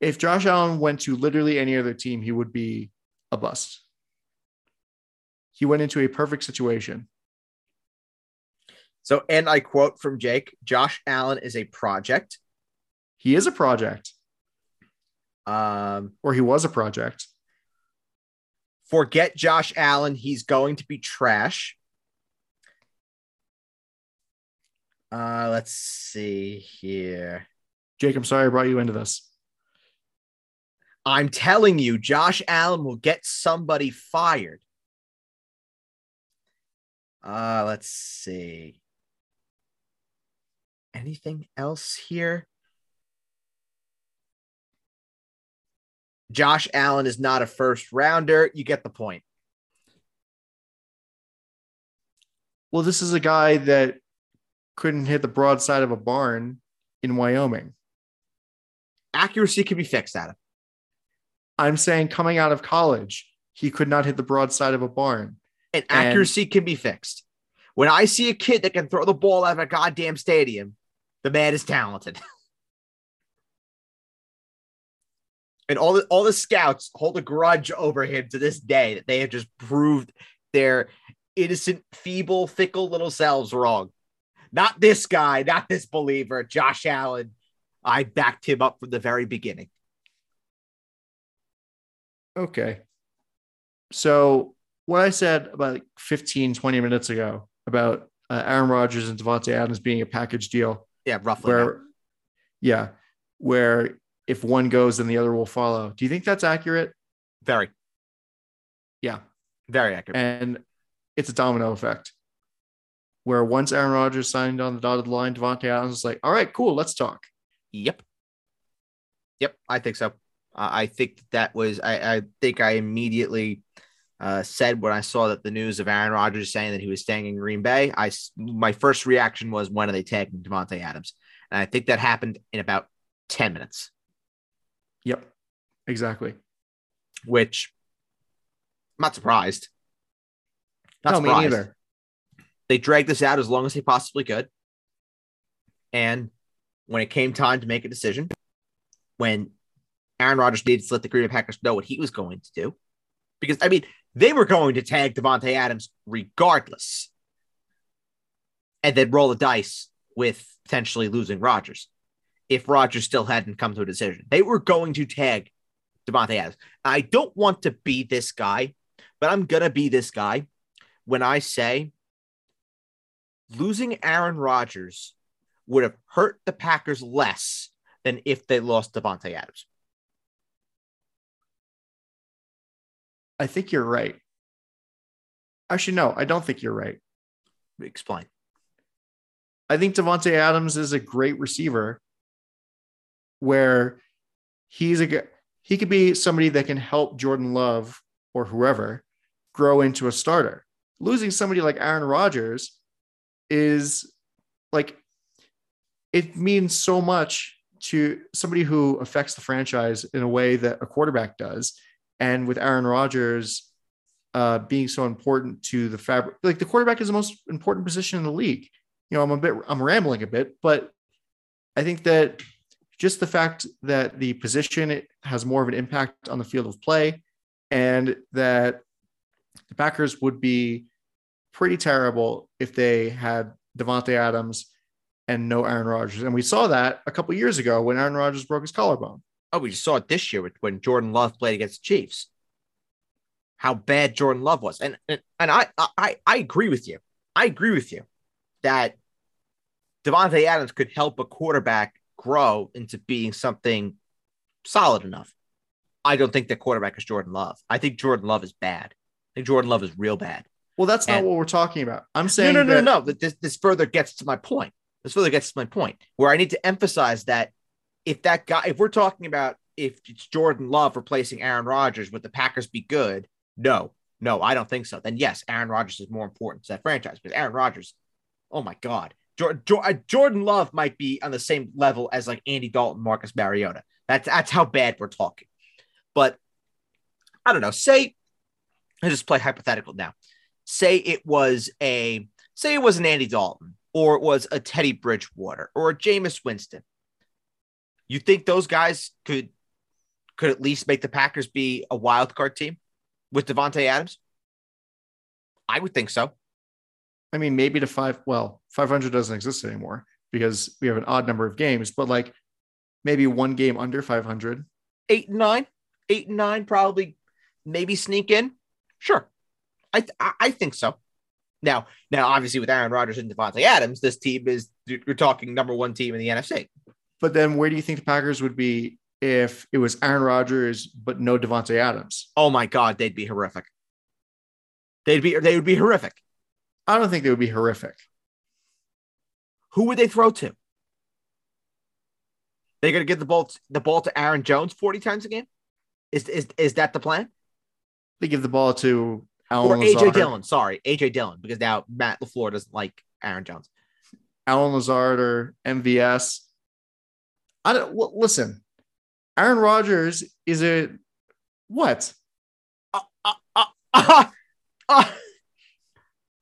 if Josh Allen went to literally any other team, he would be a bust. He went into a perfect situation. So, and I quote from Jake Josh Allen is a project. He is a project. Um, or he was a project. Forget Josh Allen. He's going to be trash. Uh, let's see here. Jake, I'm sorry I brought you into this. I'm telling you, Josh Allen will get somebody fired. Uh, let's see. Anything else here? Josh Allen is not a first rounder. You get the point. Well, this is a guy that couldn't hit the broadside of a barn in Wyoming. Accuracy can be fixed, Adam. I'm saying coming out of college, he could not hit the broadside of a barn. And accuracy and, can be fixed. When I see a kid that can throw the ball out of a goddamn stadium, the man is talented. and all the all the scouts hold a grudge over him to this day that they have just proved their innocent, feeble, fickle little selves wrong. Not this guy, not this believer, Josh Allen. I backed him up from the very beginning. Okay. So, what I said about 15, 20 minutes ago about uh, Aaron Rodgers and Davante Adams being a package deal. Yeah, roughly. Where, yeah, where if one goes, then the other will follow. Do you think that's accurate? Very. Yeah. Very accurate. And it's a domino effect where once Aaron Rodgers signed on the dotted line, Davante Adams was like, all right, cool, let's talk. Yep. Yep, I think so. Uh, I think that was, I, I think I immediately uh, said when I saw that the news of Aaron Rodgers saying that he was staying in Green Bay, I, my first reaction was, when are they taking Davante Adams? And I think that happened in about 10 minutes. Yep, exactly. Which I'm not surprised. Not no, surprised. me neither. They dragged this out as long as they possibly could. And when it came time to make a decision, when Aaron Rodgers needed to let the Green Bay Packers know what he was going to do, because I mean, they were going to tag Davante Adams regardless, and then roll the dice with potentially losing Rodgers if Rodgers still hadn't come to a decision. They were going to tag Davante Adams. I don't want to be this guy, but I'm gonna be this guy when I say losing Aaron Rodgers would have hurt the Packers less than if they lost Davante Adams. I think you're right. Actually, no, I don't think you're right. Explain. I think Davante Adams is a great receiver where he's a he could be somebody that can help Jordan Love or whoever grow into a starter. Losing somebody like Aaron Rodgers is like it means so much to somebody who affects the franchise in a way that a quarterback does. And with Aaron Rodgers uh, being so important to the fabric, like the quarterback is the most important position in the league. You know, I'm a bit, I'm rambling a bit, but I think that just the fact that the position has more of an impact on the field of play and that the Packers would be pretty terrible if they had Davante Adams and no Aaron Rodgers. And we saw that a couple years ago when Aaron Rodgers broke his collarbone. Oh, we just saw it this year when Jordan Love played against the Chiefs. How bad Jordan Love was. And and, and I, I I agree with you. I agree with you that Davante Adams could help a quarterback grow into being something solid enough. I don't think the quarterback is Jordan Love. I think Jordan Love is bad. I think Jordan Love is real bad. Well, that's not what we're talking about. I'm saying no, no, no, that- no, no. This, this further gets to my point. This further gets to my point where I need to emphasize that if that guy, if we're talking about if it's Jordan Love replacing Aaron Rodgers, would the Packers be good? No, no, I don't think so. Then yes, Aaron Rodgers is more important to that franchise because Aaron Rodgers, oh my God, Jordan, uh, Jordan Love might be on the same level as like Andy Dalton, Marcus Mariota. That's that's how bad we're talking. But I don't know. Say, I just play hypothetical now. Say it was a say it was an Andy Dalton or it was a Teddy Bridgewater or a Jameis Winston. You think those guys could could at least make the Packers be a wild card team with Davante Adams? I would think so. I mean, maybe to five. Well, 500 doesn't exist anymore because we have an odd number of games, but like maybe one game under 500. Eight and nine, eight and nine, probably maybe sneak in. Sure, I th- I, I think so. Now, now, obviously, with Aaron Rodgers and Davante Adams, this team is you're talking number one team in the NFC. But then where do you think the Packers would be if it was Aaron Rodgers but no Davante Adams? Oh my God, they'd be horrific. They'd be they would be horrific. I don't think they would be horrific. Who would they throw to? They're going to give the ball the ball to Aaron Jones forty times a game. Is is is that the plan? They give the ball to Or AJ Lazard, Dillon? Sorry, AJ Dillon, because now Matt Lafleur doesn't like Aaron Jones. Alan Lazard or MVS. I don't well, listen. Aaron Rodgers is a what? Uh, uh, uh,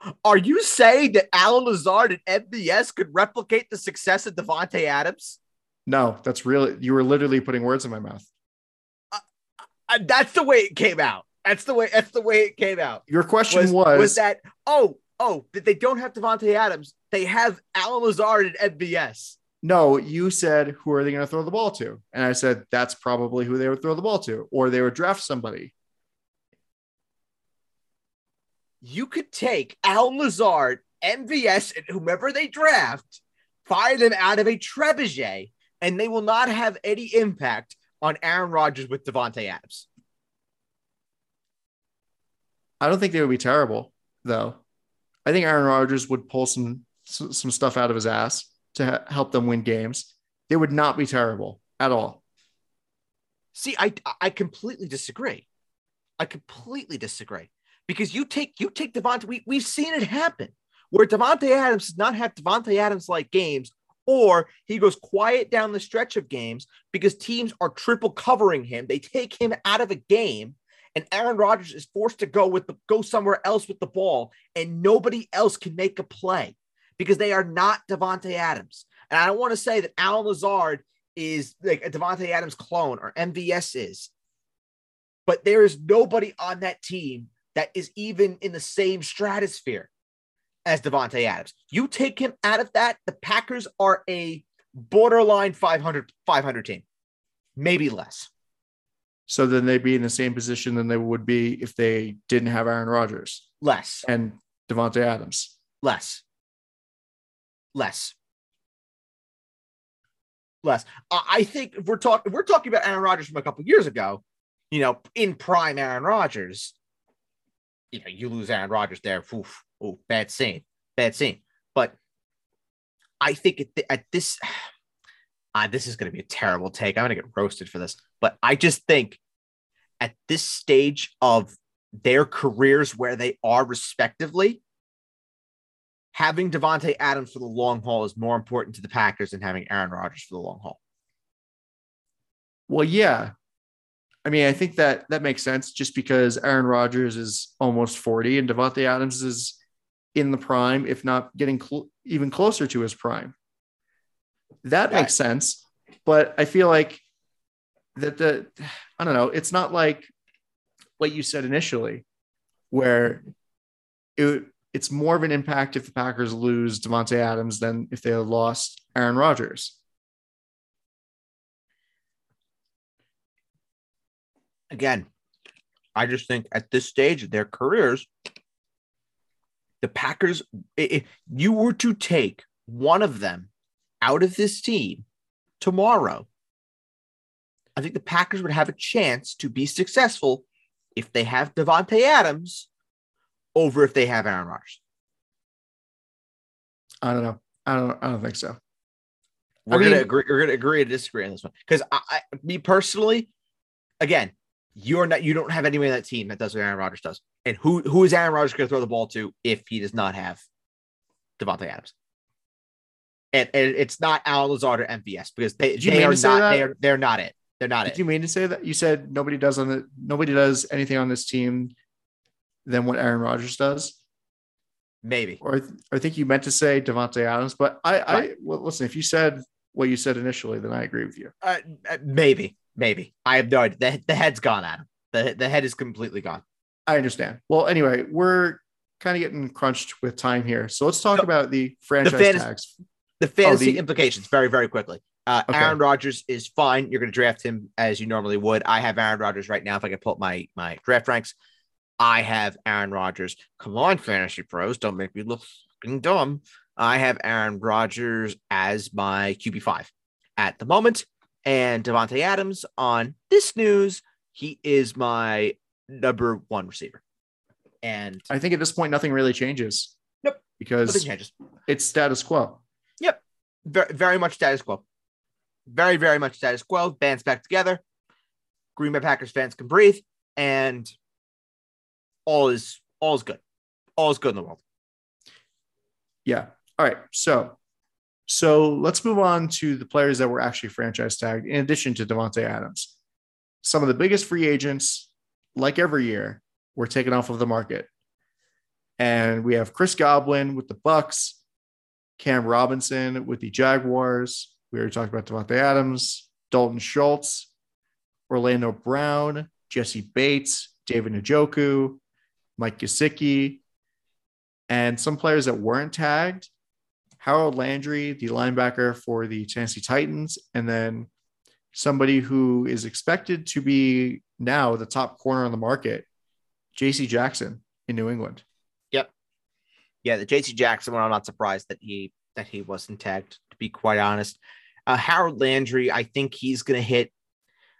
are you saying that Alan Lazard and MVS could replicate the success of Davante Adams? No, that's really you were literally putting words in my mouth. That's the way it came out. That's the way. That's the way it came out. Your question was, was, was that oh oh that they don't have Davante Adams, they have Alan Lazard and MVS. No, you said who are they going to throw the ball to? And I said that's probably who they would throw the ball to, or they would draft somebody. You could take Alan Lazard, MVS, and whomever they draft, fire them out of a trebuchet, and they will not have any impact on Aaron Rodgers with Davante Adams. I don't think they would be terrible, though. I think Aaron Rodgers would pull some some stuff out of his ass to help them win games. They would not be terrible at all. See, I I completely disagree. I completely disagree because you take you take Davante. We we've seen it happen where Davante Adams does not have Davante Adams like games, or he goes quiet down the stretch of games because teams are triple covering him. They take him out of a game, and Aaron Rodgers is forced to go with the go somewhere else with the ball, and nobody else can make a play because they are not Davante Adams. And I don't want to say that Alan Lazard is like a Davante Adams clone or MVS is, but there is nobody on that team that is even in the same stratosphere as Davante Adams. You take him out of that, the Packers are a borderline 500, 500 team, maybe less. So then they'd be in the same position than they would be if they didn't have Aaron Rodgers Less, and Davante Adams. less, less, less. I think if we're talking, we're talking about Aaron Rodgers from a couple years ago, you know, in prime Aaron Rodgers, you know, you lose Aaron Rodgers there. Oof, oof, bad scene, bad scene. But I think at, th- at this, uh, this is going to be a terrible take. I'm going to get roasted for this, but I just think at this stage of their careers where they are respectively, having Davante Adams for the long haul is more important to the Packers than having Aaron Rodgers for the long haul. Well, yeah. I mean, I think that that makes sense just because Aaron Rodgers is almost 40 and Davante Adams is in the prime, if not getting cl- even closer to his prime. That makes sense. But I feel like that the, I don't know, it's not like what you said initially, where it, it's more of an impact if the Packers lose Davante Adams than if they had lost Aaron Rodgers. Again, I just think at this stage of their careers, the Packers, if you were to take one of them out of this team tomorrow, I think the Packers would have a chance to be successful if they have Davante Adams over if they have Aaron Rodgers. I don't know. I don't. I don't think so. We're I mean- gonna agree. We're gonna agree to disagree on this one because I, I, me personally, again, you're not. You don't have anyone in that team that does what Aaron Rodgers does. And who who is Aaron Rodgers going to throw the ball to if he does not have Davante Adams? And, and it's not Alan Lazard or MVS because they, they are not. They are they're not it. They're not Did it. you mean to say that? You said nobody does on the nobody does anything on this team than what Aaron Rodgers does, Maybe. or I th- I think you meant to say Davante Adams. But I, I Right. well, listen. If you said what you said initially, then I agree with you. Uh, uh, maybe. Maybe. I have no idea. The, the head's gone, Adam. The the head is completely gone. I understand. Well, anyway, we're kind of getting crunched with time here, so let's talk So, about the franchise fantasy- tags. The fantasy Oh, the- implications very, very quickly. Uh, Okay. Aaron Rodgers is fine. You're going to draft him as you normally would. I have Aaron Rodgers right now. If I can pull up my my draft ranks, I have Aaron Rodgers. Come on, fantasy pros, don't make me look fucking dumb. I have Aaron Rodgers as my QB five at the moment, and Davante Adams on this news. He is my number one receiver, and I think at this point nothing really changes. Nope. Because changes. it's status quo. Yep. very, very much status quo. Very, very much status quo. Bands back together. Green Bay Packers fans can breathe, and all is all is good. All is good in the world. Yeah. All right. So, so let's move on to the players that were actually franchise tagged. In addition to Davante Adams, some of the biggest free agents, like every year, were taken off of the market. And we have Chris Godwin with the Bucs, Cam Robinson with the Jaguars. We already talked about Davante Adams, Dalton Schultz, Orlando Brown, Jessie Bates, David Njoku, Mike Gesicki, and some players that weren't tagged. Harold Landry, the linebacker for the Tennessee Titans, and then somebody who is expected to be now the top corner on the market, JC Jackson in New England. Yep. Yeah, the JC Jackson one, I'm not surprised that he that he wasn't tagged, to be quite honest. Uh, Harold Landry, I think he's gonna hit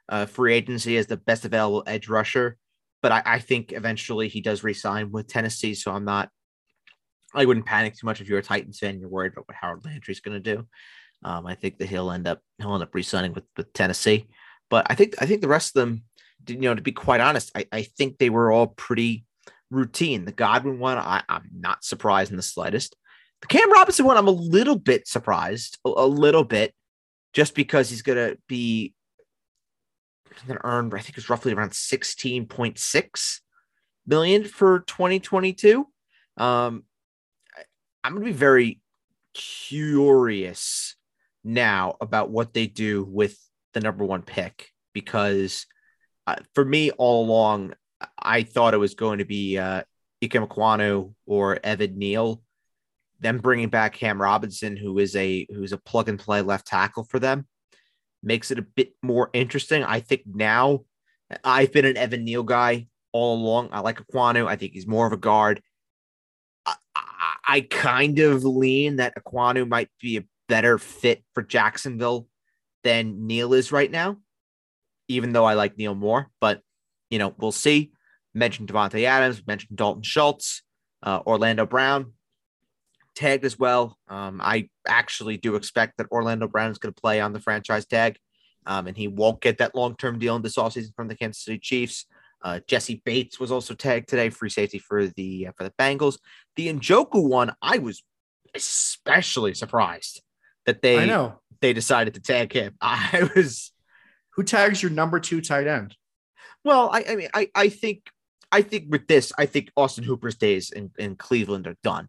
uh, free agency as the best available edge rusher, but I, I think eventually he does resign with Tennessee. So I'm not I wouldn't panic too much if you're a Titans fan. You're worried about what Howard Landry's going to do. Um, I think that he'll end up he'll end up re-signing with, with Tennessee. But I think I think the rest of them, you know, to be quite honest, I, I think they were all pretty routine. The Godwin one, I, I'm not surprised in the slightest. The Cam Robinson one, I'm a little bit surprised, a, a little bit, just because he's going to be going to earn, I think it's roughly around 16.6 million for 2022. Um, I'm going to be very curious now about what they do with the number one pick because uh, for me all along, I thought it was going to be uh, Ike or Evan Neal. Them bringing back Cam Robinson, who is a who's a plug and play left tackle for them, makes it a bit more interesting. I think now I've been an Evan Neal guy all along. I like Ekwonu. I think he's more of a guard. I, I, I kind of lean that Ekwonu might be a better fit for Jacksonville than Neal is right now, even though I like Neal more. But you know, we'll see. Mentioned Davante Adams, mentioned Dalton Schultz, uh, Orlando Brown. Tagged as well. Um, I actually do expect that Orlando Brown is going to play on the franchise tag, um, and he won't get that long term deal in this offseason from the Kansas City Chiefs. Uh, Jessie Bates was also tagged today, free safety for the uh, for the Bengals. The Njoku one, I was especially surprised that they I know. they decided to tag him. I was Who tags your number two tight end? well. I, I mean, I I think I think with this, I think Austin Hooper's days in, in Cleveland are done.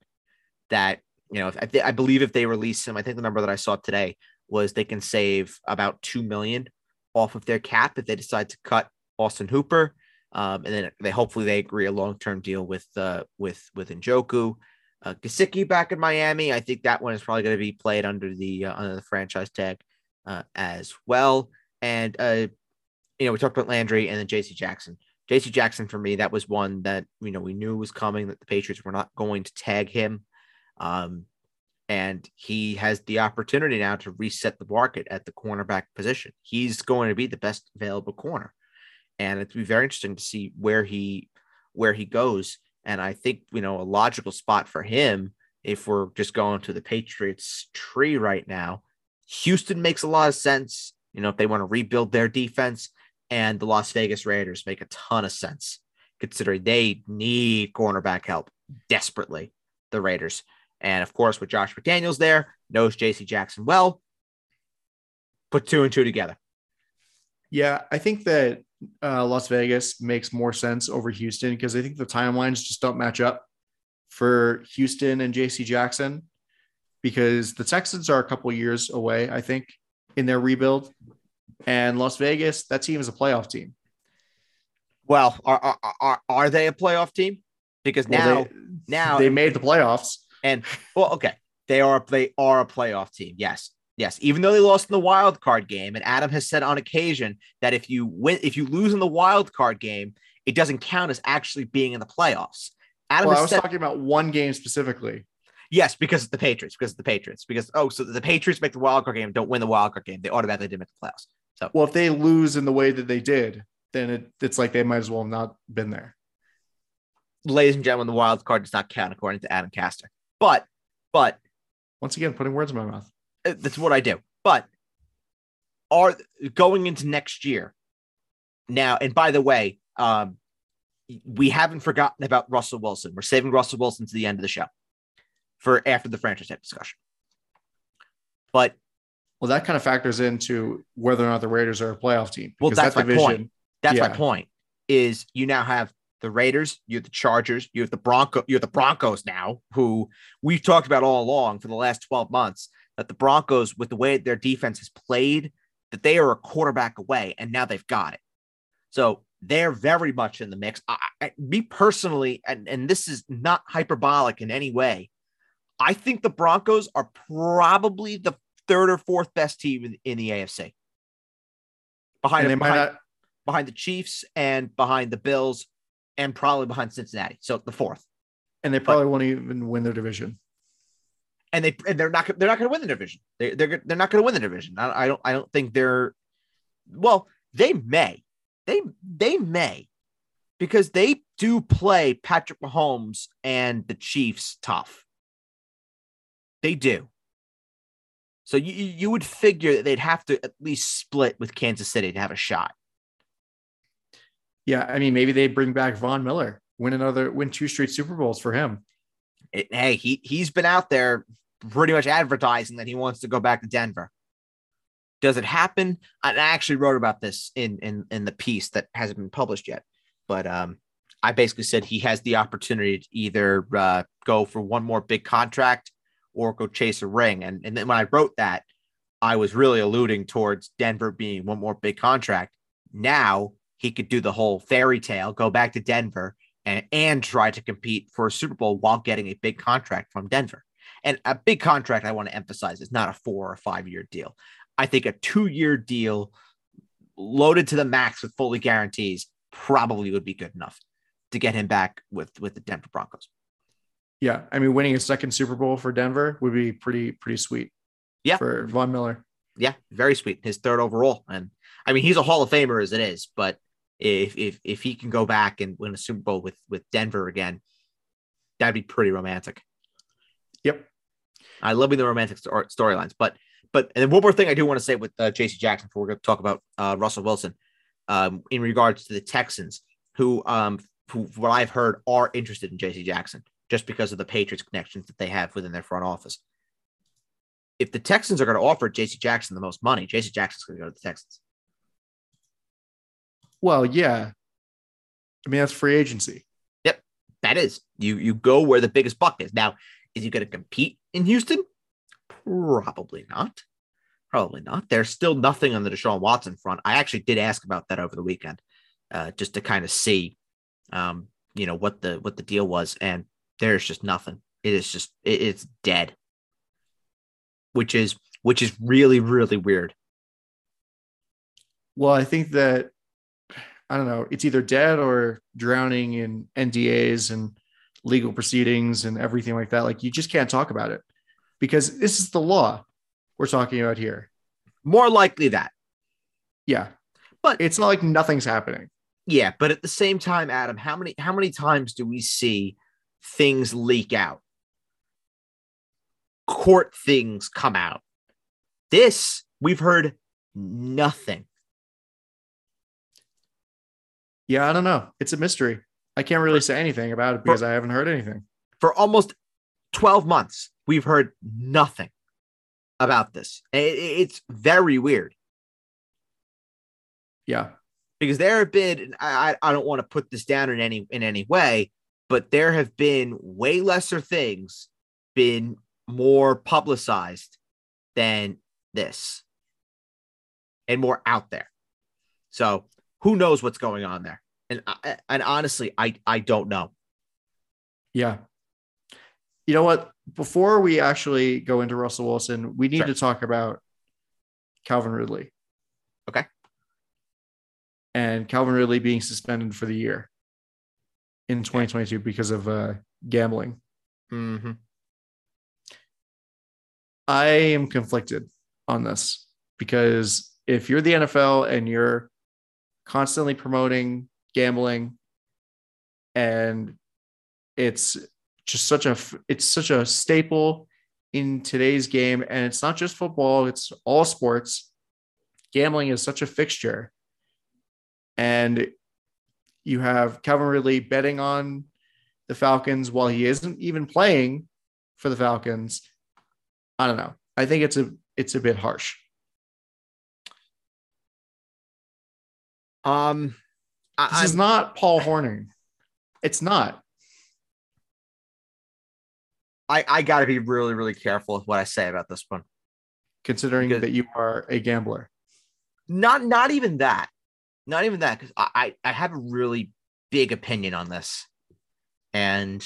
That you know, I, I believe if they release him, I think the number that I saw today was they can save about two million off of their cap if they decide to cut Austin Hooper. Um, and then they hopefully they agree a long term deal with uh, with with Njoku. Uh, Gesicki back in Miami. I think that one is probably going to be played under the uh, under the franchise tag uh, as well. And uh, you know, we talked about Landry and then J.C. Jackson. J.C. Jackson for me, that was one that you know we knew was coming. That the Patriots were not going to tag him, um, and he has the opportunity now to reset the market at the cornerback position. He's going to be the best available corner, and it'd be very interesting to see where he where he goes. And I think you know a logical spot for him if we're just going to the Patriots tree right now. Houston makes a lot of sense. You know, if they want to rebuild their defense, and the Las Vegas Raiders make a ton of sense considering they need cornerback help desperately. The Raiders, and of course, with Josh McDaniels there, knows J.C. Jackson well. Put two and two together. Yeah, I think that uh, Las Vegas makes more sense over Houston because I think the timelines just don't match up for Houston and JC Jackson because the Texans are a couple years away, I think, in their rebuild. And Las Vegas, that team is a playoff team. Well, are are, are, are they a playoff team? Because Well, now they, now they made the playoffs. And well, okay, they are they are a playoff team. Yes, yes. Even though they lost in the wild card game, and Adam has said on occasion that if you win, if you lose in the wild card game, it doesn't count as actually being in the playoffs. Adam Well, I was said, talking about one game specifically. yes, because it's the Patriots, because it's the Patriots, because oh, so the Patriots make the wild card game, don't win the wild card game, they automatically didn't make the playoffs. So Well, if they lose in the way that they did, then it, it's like they might as well have not been there. ladies and gentlemen, the wild card does not count according to Adam Castor. But but Once again, putting words in my mouth. Uh, that's what I do. But are going into next year now, and by the way, um, we haven't forgotten about Russell Wilson. We're saving Russell Wilson to the end of the show for after the franchise tag discussion. But Well, that kind of factors into whether or not the Raiders are a playoff team. Well, because that's my point. that's my point. Is you now have the Raiders, you have the Chargers, you have the Bronco, you have the Broncos now, who we've talked about all along for the last 12 months, that the Broncos, with the way their defense has played, that they are a quarterback away, and now they've got it. So they're very much in the mix. I, I, me personally, and, and this is not hyperbolic in any way, I think the Broncos are probably the third or fourth best team in, in the AFC. Behind, And they might behind, not, behind the Chiefs and behind the Bills and probably behind Cincinnati. So the fourth. and they probably won't even win their division. And they and they're not they're not going to win the division. They they're they're not going to win the division. I, I don't I don't think they're well, they may. They they may because they do play Patrick Mahomes and the Chiefs tough. They do. So you you would figure that they'd have to at least split with Kansas City to have a shot. Yeah, I mean, maybe they bring back Von Miller, win another, win two straight Super Bowls for him. it, hey, he he's been out there pretty much advertising that he wants to go back to Denver. Does it happen? I actually wrote about this in in in the piece that hasn't been published yet, but um, I basically said he has the opportunity to either uh, go for one more big contract or go chase a ring. And and then when I wrote that, I was really alluding towards Denver being one more big contract. Now he could do the whole fairy tale, go back to Denver, and, and try to compete for a Super Bowl while getting a big contract from Denver. And a big contract, I want to emphasize, is not a four or five year deal. I think a two year deal loaded to the max with fully guarantees probably would be good enough to get him back with with the Denver Broncos. Yeah, I mean, winning a second Super Bowl for Denver would be pretty pretty sweet. Yeah. for Von Miller. Yeah, very sweet. His third overall, and I mean he's a Hall of Famer as it is, but if if if he can go back and win a Super Bowl with with Denver again, that'd be pretty romantic. Yep. I love the romantic sto- storylines, but but and then one more thing I do want to say with uh, J.C. Jackson before we're going to talk about uh, Russell Wilson, um, in regards to the Texans, who um who what I've heard are interested in J.C. Jackson just because of the Patriots connections that they have within their front office. If the Texans are going to offer J.C. Jackson the most money, J.C. Jackson's going to go to the Texans. Well, yeah. I mean, that's free agency. Yep, that is. You you go where the biggest buck is. Now, is he going to compete in Houston? Probably not. Probably not. There's still nothing on the Deshaun Watson front. I actually did ask about that over the weekend, uh, just to kind of see, um, you know, what the what the deal was, and there's just nothing. It is just it, it's dead, which is which is really really weird. Well, I think that I don't know. It's either dead or drowning in NDAs and legal proceedings and everything like that. Like you just can't talk about it because this is the law we're talking about here. More likely that. Yeah. But it's not like nothing's happening. Yeah, but at the same time, Adam, how many how many times do we see things leak out? Court things come out. This we've heard nothing. Yeah, I don't know. It's a mystery. I can't really say anything about it because for, I haven't heard anything. For almost 12 months, we've heard nothing about this. It, it's very weird. Yeah. Because there have been, I, I don't want to put this down in any in any way, but there have been way lesser things been more publicized than this and more out there. So who knows what's going on there? And and honestly, I I don't know. Yeah. You know what? Before we actually go into Russell Wilson, we need sure. to talk about Calvin Ridley. Okay. And Calvin Ridley being suspended for the year in 2022 because of uh, gambling. Mm-hmm. I am conflicted on this because if you're the NFL and you're constantly promoting gambling and it's just such a it's such a staple in today's game. And it's not just football it's all sports. Gambling is such a fixture. And you have Calvin Ridley betting on the Falcons while he isn't even playing for the Falcons. I don't know. I think it's a it's a bit harsh um I, this I'm, is not Paul Hornung. It's not. I, I got to be really, really careful with what I say about this one. Considering because that you are a gambler. Not not even that. Not even that. Because I, I have a really big opinion on this. And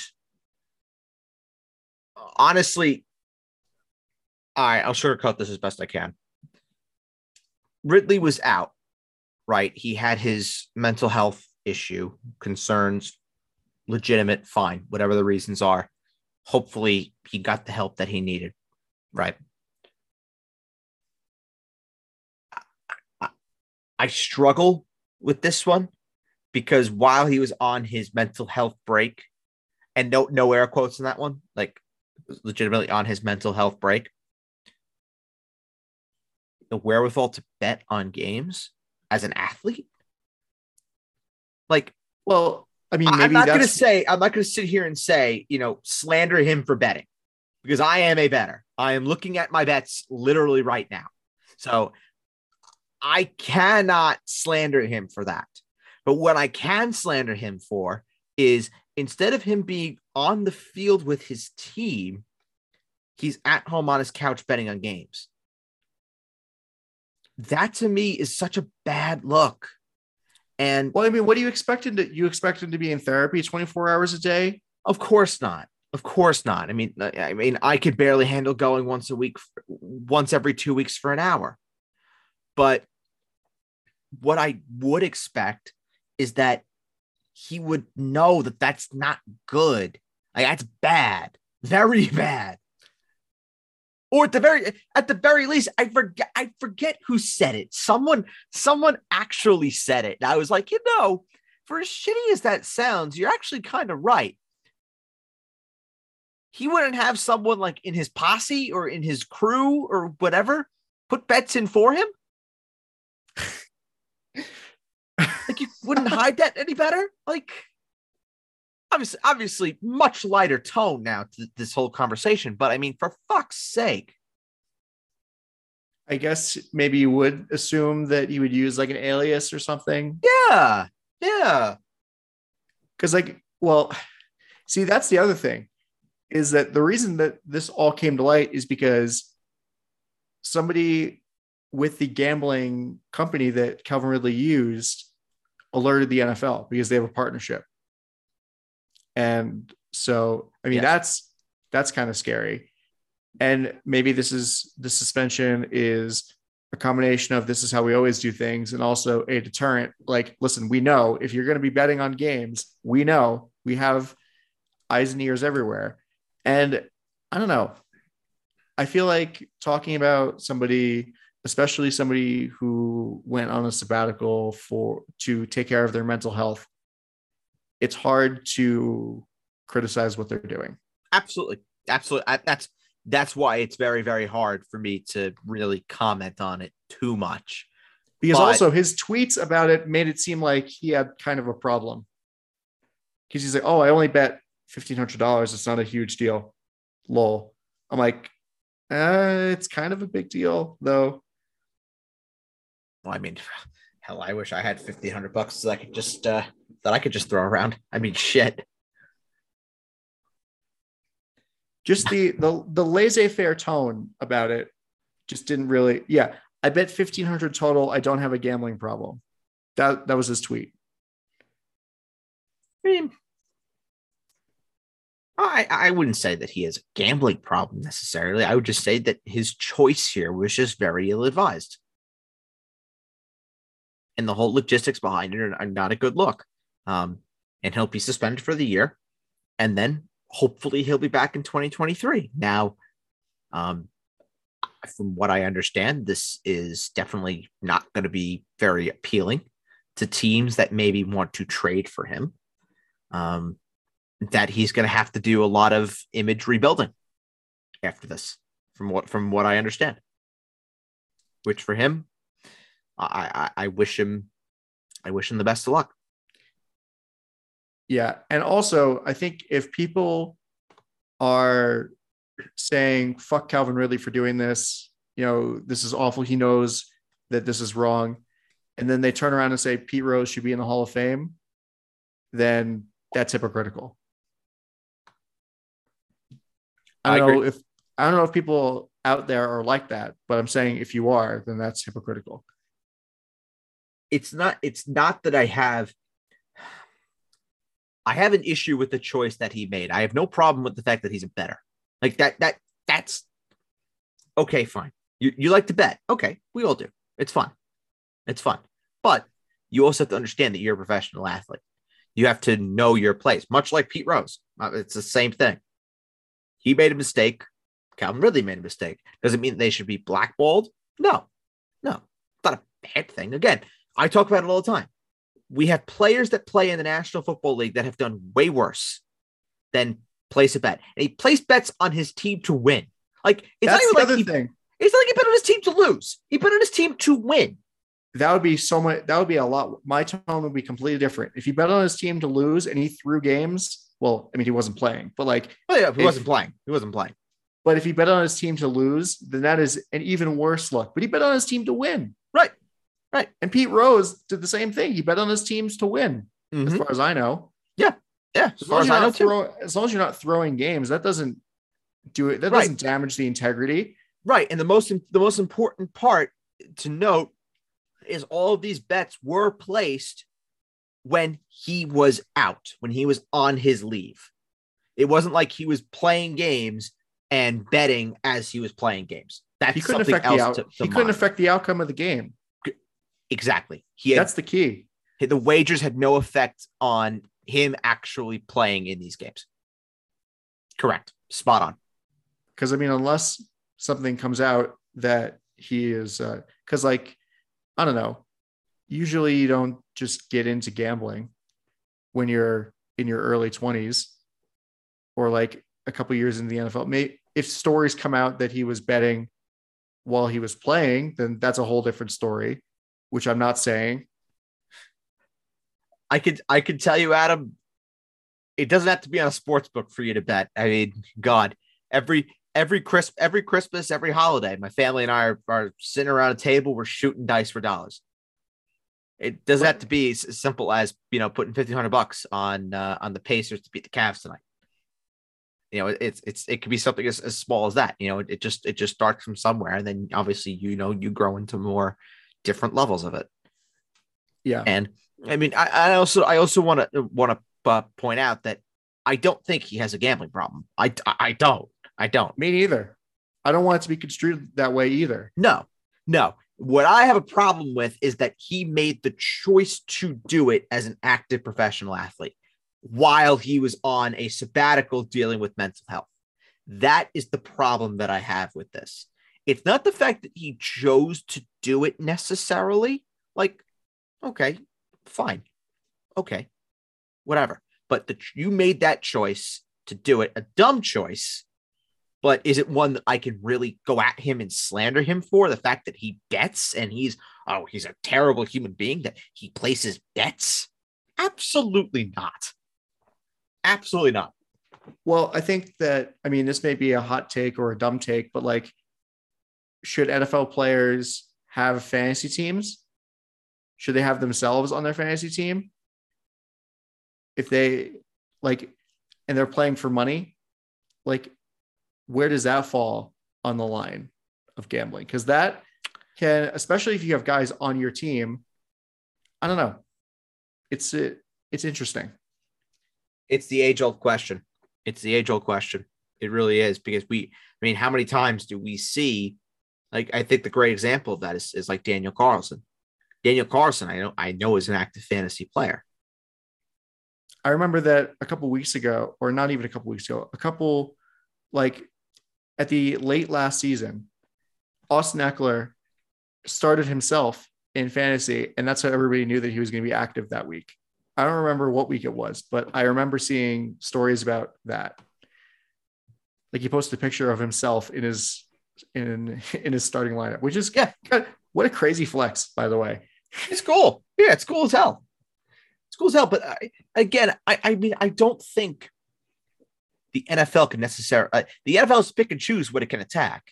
honestly, all right, I'll sugarcoat this as best I can. Ridley was out right? He had his mental health issue, concerns, legitimate, fine, whatever the reasons are. Hopefully, he got the help that he needed, right? I, struggle with this one because while he was on his mental health break, and no no air quotes in that one, like legitimately on his mental health break, the wherewithal to bet on games as an athlete? Like, well, I mean, I'm not going to say, I'm not going to sit here and say, you know, slander him for betting because I am a better. I am looking at my bets literally right now. So I cannot slander him for that. But what I can slander him for is instead of him being on the field with his team, he's at home on his couch betting on games that to me is such a bad look. And well, I mean, what do you expect him to? You expect him to be in therapy 24 hours a day? Of course not. Of course not. I mean, I mean, I could barely handle going once a week, once every two weeks for an hour. But what I would expect is that he would know that that's not good. Like that's bad, very bad or at the very at the very least i forget i forget who said it someone someone actually said it and i was like you know for as shitty as that sounds you're actually kind of right he wouldn't have someone like in his posse or in his crew or whatever put bets in for him? like you wouldn't hide that any better? Like obviously obviously much lighter tone now to this whole conversation, but I mean for fuck's sake. I guess maybe you would assume that you would use like an alias or something. Yeah. Yeah. Cuz like well, see that's the other thing is that the reason that this all came to light is because somebody with the gambling company that Calvin Ridley used alerted the NFL because they have a partnership. And so, I mean, Yes. that's that's kind of scary. And maybe this is the suspension is a combination of this is how we always do things and also a deterrent. Like, listen, we know if you're going to be betting on games, we know we have eyes and ears everywhere. And I don't know. I feel like talking about somebody, especially somebody who went on a sabbatical for to take care of their mental health, it's hard to criticize what they're doing. Absolutely. Absolutely. I, that's that's why it's very, very hard for me to really comment on it too much. Because But- also his tweets about it made it seem like he had kind of a problem. Because he's like, oh, I only bet fifteen hundred dollars. It's not a huge deal. Lol. I'm like, uh, it's kind of a big deal though. Well, I mean, hell, I wish I had fifteen hundred bucks so I could just uh that I could just throw around. I mean, shit. just the the the laissez-faire tone about it just didn't really yeah i bet 1500 total i don't have a gambling problem that that was his tweet I mean, I I wouldn't say that he has a gambling problem necessarily. I would just say that his choice here was just very ill advised, and the whole logistics behind it are, are not a good look. Um, and he'll be suspended for the year, and then hopefully he'll be back in 2023. Now, um, from what I understand, this is definitely not going to be very appealing to teams that maybe want to trade for him um, that he's going to have to do a lot of image rebuilding after this, from what from what I understand. Which for him, I I, I wish him, I wish him the best of luck. Yeah and also i think if people are saying fuck calvin ridley for doing this you know this is awful he knows that this is wrong and then they turn around and say pete rose should be in the hall of fame then that's hypocritical i I don't know agree. if i don't know if people out there are like that but i'm saying if you are then that's hypocritical It's not. It's not that I have. I have an issue with the choice that he made. I have no problem with the fact that he's a better. Like that. That that's okay. Fine. You you like to bet? Okay, we all do. It's fun. It's fun. But you also have to understand that you're a professional athlete. You have to know your place, much like Pete Rose. Uh, It's the same thing. He made a mistake. Calvin Ridley made a mistake. Does it mean they should be blackballed? No, no, not a bad thing. Again, I talk about it all the time. We have players that play in the National Football League that have done way worse than place a bet. And he placed bets on his team to win. Like it's that's not even the like he, thing it's not like he bet on his team to lose. He bet on his team to win. that would be so much that would be a lot my tone would be completely different if he bet on his team to lose and he threw games well i mean he wasn't playing but like Oh yeah, he If- wasn't playing. He wasn't playing. but if he bet on his team to lose then that is an even worse look but he bet on his team to win Right. And pete rose did the same thing he bet on his teams to win as Mhm. far as i know Yeah, as, as far long as as, I you're know not throw, as long as you're not throwing games that doesn't do it that Right. doesn't damage the integrity Right. And the most the most important part to note is all of these bets were placed when he was out, when he was on his leave. It wasn't like he was playing games and betting as he was playing games. That's he couldn't something affect the else out, to, to he couldn't affect the outcome of the game exactly. He had that's the key the wagers had no effect on him actually playing in these games. Correct. Spot on. because I mean, unless something comes out that he is, uh, because like I don't know, usually you don't just get into gambling when you're in your early twenties, or like a couple years in the NFL. May if stories come out that he was betting while he was playing, then that's a whole different story, which I'm not saying. I could I could tell you, Adam, it doesn't have to be on a sports book for you to bet. I mean, God, every every crisp every Christmas, every holiday, my family and I are, are sitting around a table, we're shooting dice for dollars. It doesn't have to be as simple as you know putting fifteen hundred bucks on uh, on the Pacers to beat the Cavs tonight. You know, it's it's it could be something as, as small as that. You know, it, it just it just starts from somewhere, and then obviously you know you grow into more different levels of it. Yeah, and I mean, I, I also I also want to want to uh, point out that I don't think he has a gambling problem. I I don't. I don't. Me neither. I don't want it to be construed that way either. No, no. What I have a problem with is that he made the choice to do it as an active professional athlete while he was on a sabbatical dealing with mental health. That is the problem that I have with this. It's not the fact that he chose to do it necessarily. Like, okay, fine. Okay, whatever. But the, you made that choice to do it, a dumb choice but is it one that I can really go at him and slander him for? The fact that he bets and he's, oh, he's a terrible human being that he places bets? Absolutely not. Absolutely not. Well, I think that, I mean, this may be a hot take or a dumb take, but like, should NFL players have fantasy teams? Should they have themselves on their fantasy team? If they like, and they're playing for money, like where does that fall on the line of gambling? Because that can, especially if you have guys on your team, I don't know. It's it, it's interesting. It's the age old question. It's the age old question. It really is because we, I mean, how many times do we see? Like, I think the great example of that is, is like Daniel Carlson. Daniel Carlson, I know, I know is an active fantasy player. I remember that a couple weeks ago, or not even a couple weeks ago, a couple like at the late last season, Austin Ekeler started himself in fantasy, and that's how everybody knew that he was going to be active that week. I don't remember what week it was, but I remember seeing stories about that. Like he posted a picture of himself in his in in his starting lineup, which is yeah, what a crazy flex, by the way. It's cool. Yeah, it's cool as hell. It's cool as hell. But I, again, I, I mean, I don't think the NFL can necessarily uh, the NFL is pick and choose what it can attack,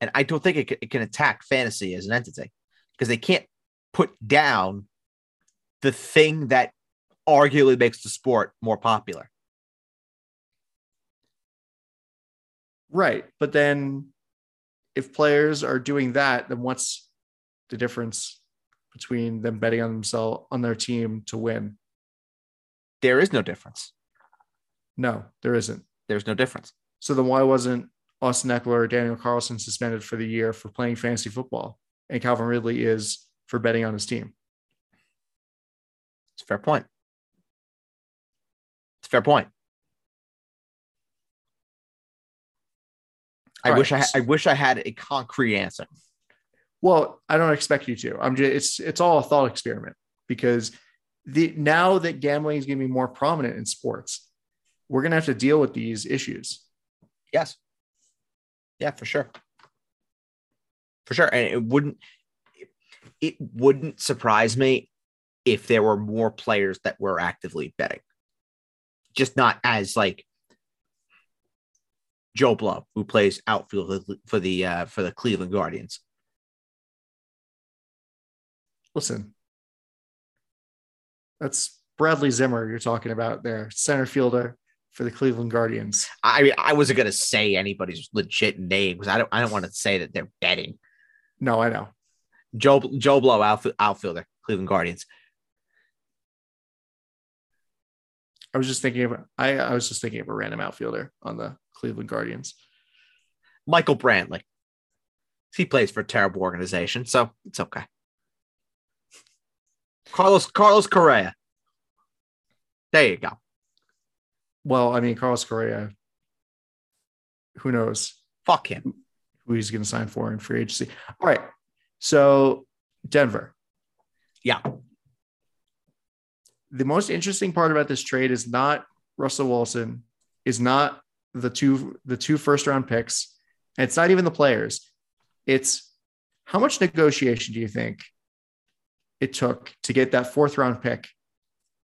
and I don't think it can, it can attack fantasy as an entity because they can't put down the thing that arguably makes the sport more popular. Right, but then if players are doing that, then what's the difference between them betting on themselves on their team to win? There is no difference. No, there isn't. There's no difference. So then why wasn't Austin Ekeler or Daniel Carlson suspended for the year for playing fantasy football? And Calvin Ridley is for betting on his team. It's a fair point. It's a fair point. I All wish right. I I wish I had a concrete answer. Well, I don't expect you to. I'm just it's it's all a thought experiment because the now that gambling is going to be more prominent in sports, we're going to have to deal with these issues. Yes. Yeah, for sure. For sure. And it wouldn't it wouldn't surprise me if there were more players that were actively betting. Just not as like Joe Blow, who plays outfield for the uh, for the Cleveland Guardians. Listen, that's Bradley Zimmer you're talking about there, center fielder for the Cleveland Guardians. I mean, I wasn't gonna say anybody's legit name because I don't I don't want to say that they're betting. No, I know. Joe Joe Blow outfield, outfielder, Cleveland Guardians. I was just thinking of I, I was just thinking of a random outfielder on the Cleveland Guardians. Michael Brantley. He plays for a terrible organization, so it's okay. Carlos Carlos Correa. There you go. Well, I mean, Carlos Correa, who knows? Fuck him. Who he's going to sign for in free agency. All right. So, Denver. Yeah. The most interesting part about this trade is not Russell Wilson, is not the two the two first round picks. And it's not even the players. It's how much negotiation do you think it took to get that fourth round pick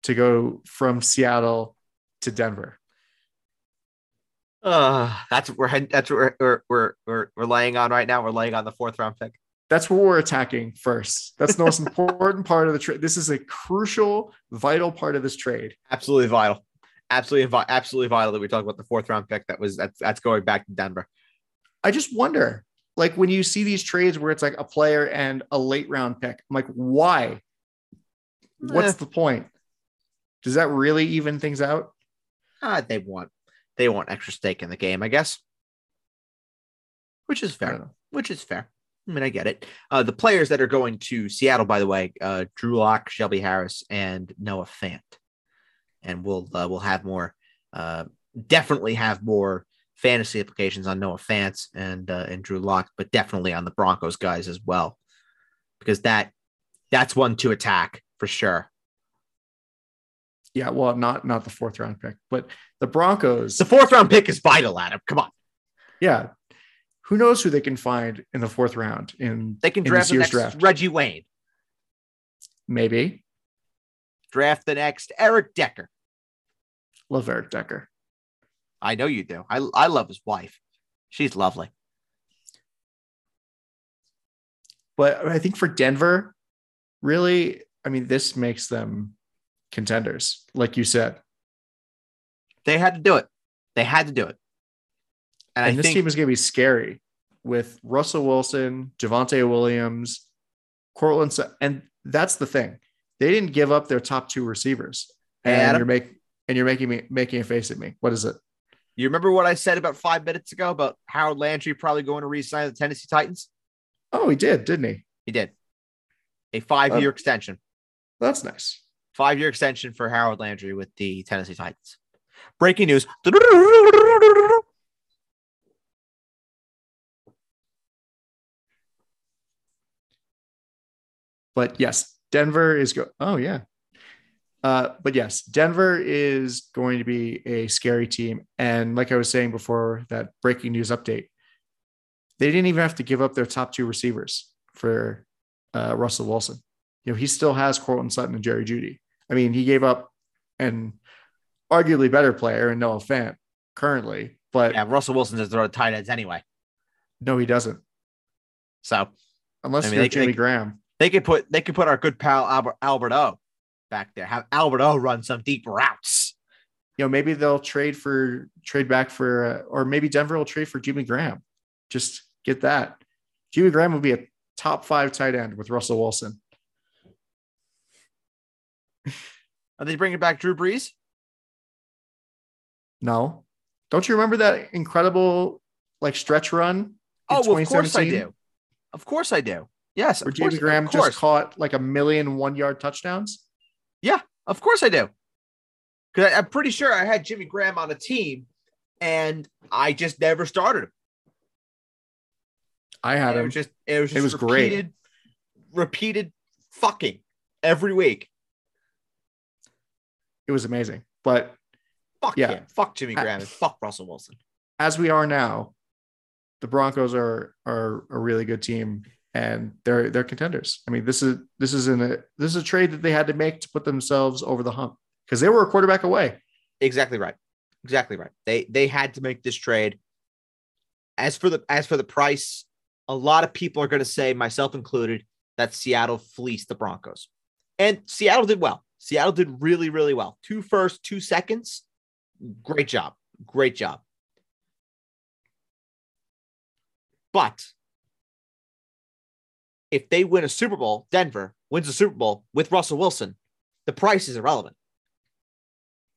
to go from Seattle to Denver? Uh, that's what we're that's what we're, we're we're we're we're laying on right now. We're laying on the fourth round pick. That's what we're attacking first. That's the most important part of the trade. This is a crucial, vital part of this trade. Absolutely vital. Absolutely, absolutely vital that we talk about the fourth round pick. That was that's that's going back to Denver. I just wonder, like when you see these trades where it's like a player and a late round pick, I'm like, why? What's Eh. the point? Does that really even things out? Ah, they want they want extra stake in the game, I guess. Which is fair. Which is fair. I mean, I get it. Uh, the players that are going to Seattle, by the way, uh, Drew Lock, Shelby Harris, and Noah Fant, and we'll uh, we'll have more. Uh, definitely have more fantasy applications on Noah Fant and uh, and Drew Lock, but definitely on the Broncos guys as well, because that that's one to attack for sure. Yeah, well, not not the fourth round pick, but the Broncos. The fourth round pick is vital, Adam. Come on, yeah, who knows who they can find in the fourth round in they can draft the next draft? Reggie Wayne. Maybe draft the next Eric Decker. love Eric Decker. I know you do. I I love his wife. She's lovely. But I think for Denver, really, I mean, this makes them contenders, like you said. They had to do it. They had to do it. And, And this think team is going to be scary with Russell Wilson, Javonte Williams, Courtland, and that's the thing. They didn't give up their top two receivers, Hey, and Adam. you're making and you're making me making a face at me. What is it? you remember what I said about five minutes ago about Harold Landry probably going to re-sign the Tennessee Titans. Oh, he did, didn't he? He did a five-year Oh. extension. That's nice. Five-year extension for Harold Landry with the Tennessee Titans. Breaking news. But yes, Denver is go. Oh yeah. Uh, but yes, Denver is going to be a scary team. And like I was saying before, that breaking news update, they didn't even have to give up their top two receivers for uh, Russell Wilson. You know, he still has Courtland Sutton and Jerry Jeudy. I mean, he gave up an arguably better player in Noah Fant currently, but Yeah, Russell Wilson does throw the tight ends anyway. no, he doesn't. So Unless I mean, you're they- Jimmy they- Graham. They could put they could put our good pal Albert Albert O back there. Have Albert O run some deep routes. you know, maybe they'll trade for trade back for, uh, or maybe Denver will trade for Jimmy Graham. Just get that. Jimmy Graham would be a top five tight end with Russell Wilson. Are they bringing back Drew Brees? No, don't you remember that incredible like stretch run? in Oh, well, of course I 2017 do. Of course I do. Yes, Where Jimmy Graham just caught like a million one yard touchdowns. Yeah, of course I do. Because I'm pretty sure I had Jimmy Graham on a team, and I just never started him. I had It him. was just it was It just was great. repeated, repeated fucking every week. It was amazing. But Fuck Yeah. him. Fuck Jimmy I- Graham and fuck Russell Wilson. as we are now, the Broncos are are a really good team and they're they're contenders. I mean, this is this is in a this is a trade that they had to make to put themselves over the hump because they were a quarterback away. Exactly right. Exactly right. They they had to make this trade. As for the as for the price, a lot of people are going to say, myself included, that Seattle fleeced the Broncos, and Seattle did well. Seattle did really really well. Two first, two seconds. Great job. Great job. But if they win a Super Bowl, Denver wins a Super Bowl with Russell Wilson, the price is irrelevant.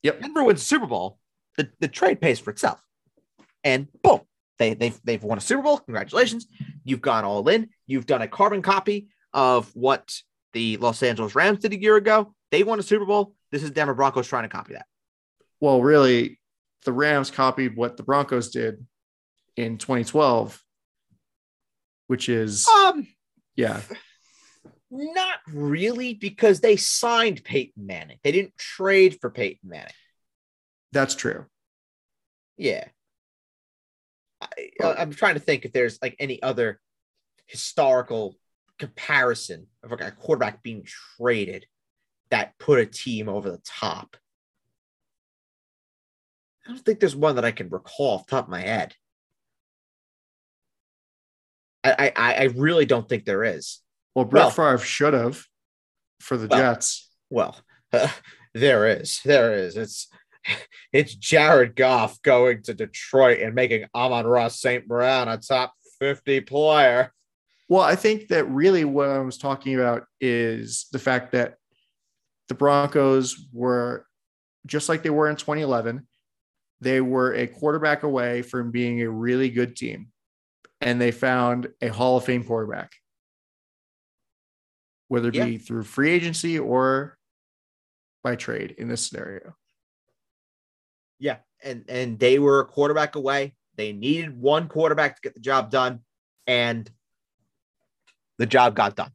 Yep. Denver wins a Super Bowl, the, the trade pays for itself. And boom, they, they've, they've won a Super Bowl. Congratulations. You've gone all in. You've done a carbon copy of what the Los Angeles Rams did a year ago. They won a Super Bowl. This is Denver Broncos trying to copy that. Well, really, the Rams copied what the Broncos did in 2012, which is Um, yeah, not really, because they signed Peyton Manning. They didn't trade for Peyton Manning. that's true. Yeah. I, I'm trying to think if there's like any other historical comparison of like a quarterback being traded that put a team over the top. I don't think there's one that I can recall off the top of my head. I I, I really don't think there is. Well, Brett Well- Favre should have for the Well, Jets. Well, there is. There is. It's it's Jared Goff going to Detroit and making Amon-Ra St. Brown a top 50 player. Well, I think that really what I was talking about is the fact that the Broncos were just like they were in 2011. They were a quarterback away from being a really good team, and they found a Hall of Fame quarterback, whether it be through free agency or by trade in this scenario. Yeah, and and they were a quarterback away. They needed one quarterback to get the job done, and the job got done.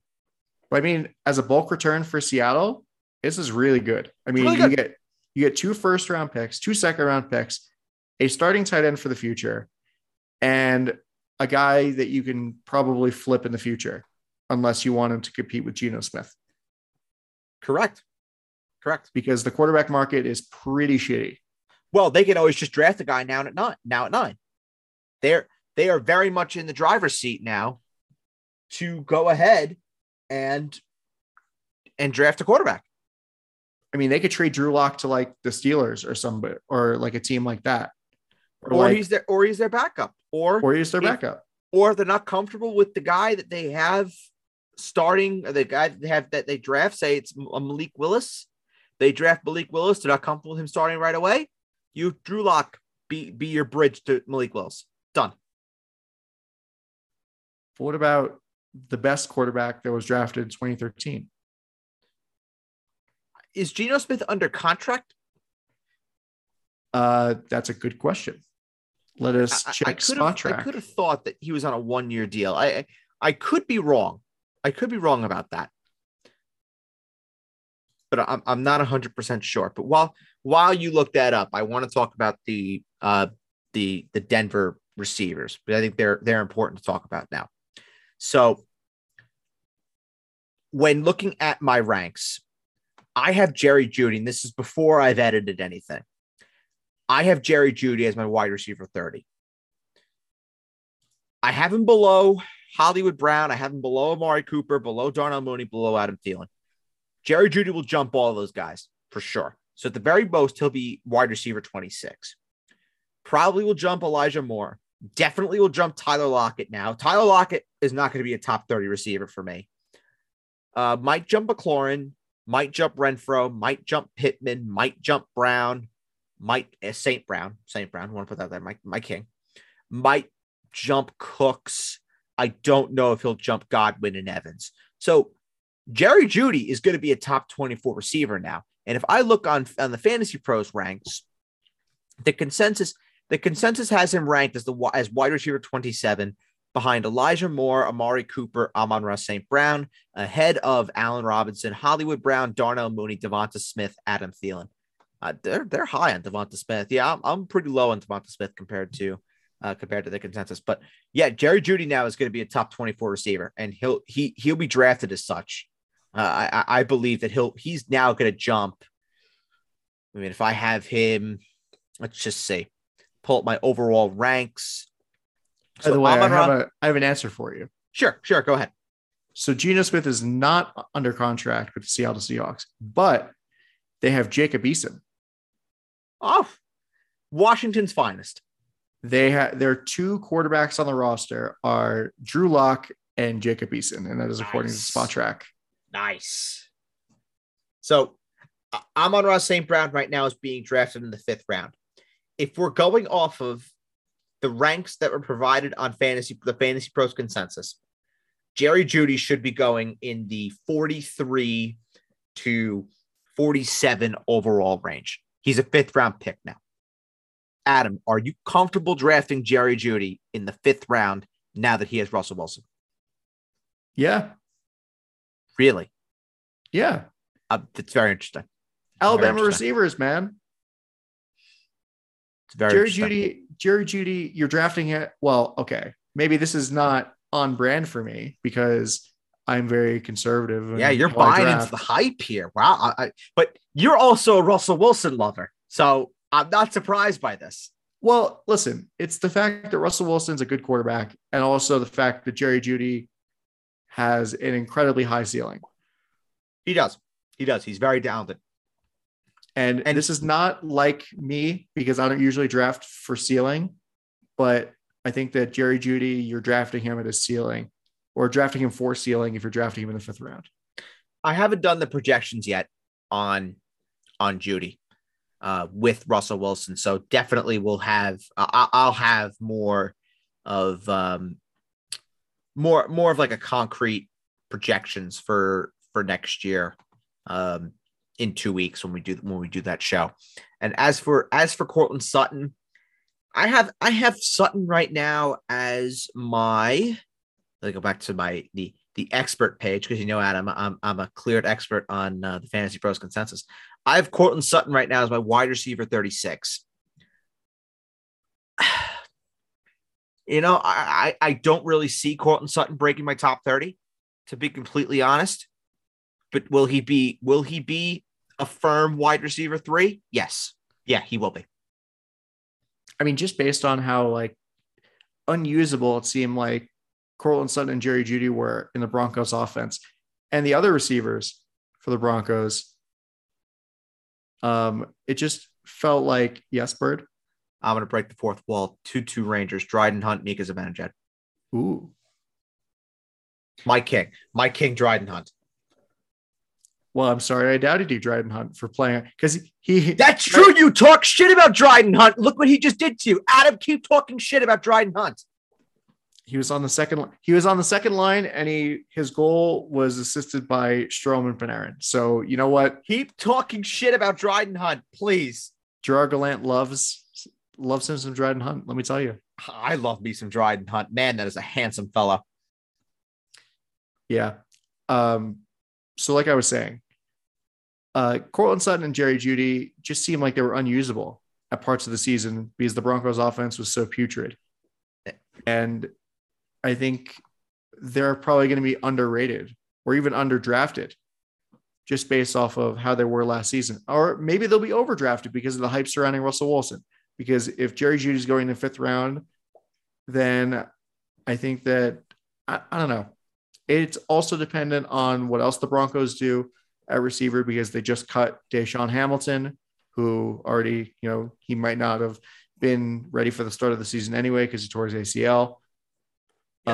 But I mean, as a bulk return for Seattle, this is really good. I mean, Really you get you get two first round picks, two second round picks, a starting tight end for the future, and a guy that you can probably flip in the future, unless you want him to compete with Geno Smith, Correct. Correct. because the quarterback market is pretty shitty. Well, they can always just draft a guy now at nine. Now at nine, they're they are very much in the driver's seat now to go ahead and and draft a quarterback. I mean, they could trade Drew Lock to like the Steelers or somebody or like a team like that, or, or like, he's their or he's their backup, or or he's their if- backup. or they're not comfortable with the guy that they have starting, or the guy that they have that they draft. Say it's uh, Malik Willis, they draft Malik Willis. They're not comfortable with him starting right away. You Drew Lock be be your bridge to Malik Willis. Done. What about the best quarterback that was drafted in 2013? Is Geno Smith under contract? Uh, that's a good question. Let us I- I, check spot have I could have thought that he was on a one year deal. I, I I could be wrong. I could be wrong about that. But I'm I'm not 100% sure. But while while you look that up, I want to talk about the uh the the Denver receivers. But I think they're they're important to talk about now. So when looking at my ranks, I have Jerry Jeudy, and this is before I've edited anything. I have Jerry Jeudy as my wide receiver 30. I have him below Hollywood Brown. I have him below Amari Cooper, below Darnell Mooney, below Adam Thielen. Jerry Jeudy will jump all those guys for sure. So at the very most, he'll be wide receiver 26. Probably will jump Elijah Moore. Definitely will jump Tyler Lockett now. Tyler Lockett is not going to be a top 30 receiver for me. Uh, might jump McLaurin, might jump Renfrow, might jump Pittman, might jump Brown, might uh, Saint Brown, Saint Brown. want to put that there, my my king. Might jump Cooks. I don't know if he'll jump Godwin and Evans. So Jerry Jeudy is going to be a top 24 receiver now. And if I look on on the Fantasy Pros ranks, the consensus the consensus has him ranked as the as wide receiver 27 behind Elijah Moore, Amari Cooper, Amon-Ra St. Brown, ahead of Allen Robinson, Hollywood Brown, Darnell Mooney, Devonta Smith, Adam Thielen. Uh, they're they're high on Devonta Smith. Yeah, I'm, I'm pretty low on Devonta Smith compared to uh, compared to the consensus. But yeah, Jerry Jeudy now is going to be a top 24 receiver, and he'll he he'll be drafted as such. Uh, I I- believe that he'll he's now going to jump. I mean, if I have him, let's just say, pull up my overall ranks. By the way, I have, a, I have an answer for you. sure, sure, go ahead. So Geno Smith is not under contract with the Seattle Seahawks, but they have Jacob Eason. Oh, Washington's finest. They have their two quarterbacks on the roster are Drew Lock and Jacob Eason, and that is according to. Spotrac. Nice. So uh, Amon-Ra St. Brown right now is being drafted in the fifth round. If we're going off of the ranks that were provided on fantasy, the fantasy pros consensus, Jerry Jeudy should be going in the 43 to 47 overall range. He's a fifth round pick now. Adam, are you comfortable drafting Jerry Jeudy in the fifth round now that he has Russell Wilson? Yeah, Really? yeah. Uh, that's very interesting. Alabama interesting. receivers, man. It's very Jerry. Judy Jerry Jeudy, you're drafting it. Well, okay, maybe this is not on brand for me because I'm very conservative. Yeah, you're buying into the hype here. Wow. I, I- but you're also a Russell Wilson lover. So I'm not surprised by this. Well, listen, it's the fact that Russell Wilson's a good quarterback, and also the fact that Jerry Jeudy has an incredibly high ceiling. He does. He does. He's very talented. And, And- this is not like me because I don't usually draft for ceiling, but I think that Jerry Jeudy, you're drafting him at a ceiling or drafting him for ceiling if you're drafting him in the fifth round. I haven't done the projections yet on on Jeudy uh, with Russell Wilson, so definitely we'll have. I I'll have more of um, more more of like a concrete projections for for next year um, in two weeks when we do when we do that show. And as for as for Courtland Sutton, I have I have Sutton right now as my. Let me go back to my the the expert page because you know, Adam, I'm I'm a cleared expert on uh, the Fantasy Pros consensus. I have Courtland Sutton right now as my wide receiver 36. You know, I, I I don't really see Courtland Sutton breaking my top 30, to be completely honest. But will he be will he be a firm wide receiver three? Yes. Yeah, he will be. I mean, just based on how like unusable it seemed like Courtland Sutton and Jerry Jeudy were in the Broncos offense, and the other receivers for the Broncos, um, it just felt like yes, Bird. I'm gonna break the fourth wall. Two two Rangers, Dryden Hunt, Mika Zibanejad. Ooh, My king, my king, Dryden Hunt. well, I'm sorry, I doubted you, Dryden Hunt, for playing because he. That's true. You talk shit about Dryden Hunt. Look what he just did to you. Adam, keep talking shit about Dryden Hunt. He was on the second. He was on the second line, and he his goal was assisted by Strome and Panarin. So you know what? Keep talking shit about Dryden Hunt, please. Gerard Gallant loves loves him some Dryden Hunt. Let me tell you. I love me some Dryden Hunt. Man, that is a handsome fella. Yeah. Um, so like I was saying, uh, Courtland Sutton and Jerry Jeudy just seemed like they were unusable at parts of the season because the Broncos offense was so putrid. And I think they're probably going to be underrated or even underdrafted just based off of how they were last season. Or maybe they'll be overdrafted because of the hype surrounding Russell Wilson. Because if Jerry Jeudy's going in the fifth round, then I think that I, I don't know. It's also dependent on what else the Broncos do at receiver because they just cut DaeSean Hamilton, who already, you know, he might not have been ready for the start of the season anyway because he tore his ACL.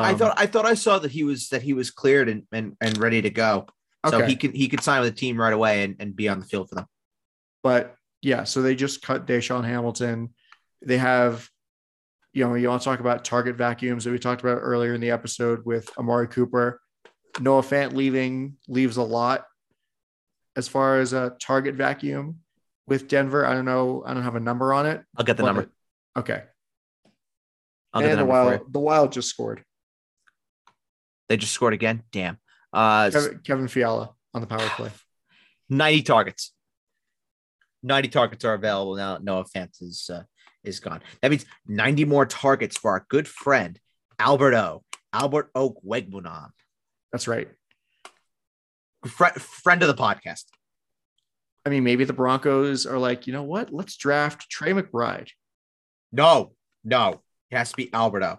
I Um, thought I thought I saw that he was that he was cleared and and, and ready to go. So he could he could sign with the team right away and, and be on the field for them. But yeah, so they just cut DaeSean Hamilton. They have, you know, you want to talk about target vacuums that we talked about earlier in the episode with Amari Cooper. Noah Fant leaving leaves a lot as far as a target vacuum with Denver. I don't know. I don't have a number on it. I'll get the number. Okay. I'll get the and the Wild, the Wild just scored. They just scored again. Damn. Uh, Kevin, Kevin Fiala on the power play. 90 targets. 90 targets are available now. Noah Fant is uh, is gone. That means 90 more targets for our good friend Albert O. Albert Okwuegbunam, That's right. Fri friend of the podcast. I mean, maybe the Broncos are like, you know what? Let's draft Trey McBride. No, no, it has to be Albert O.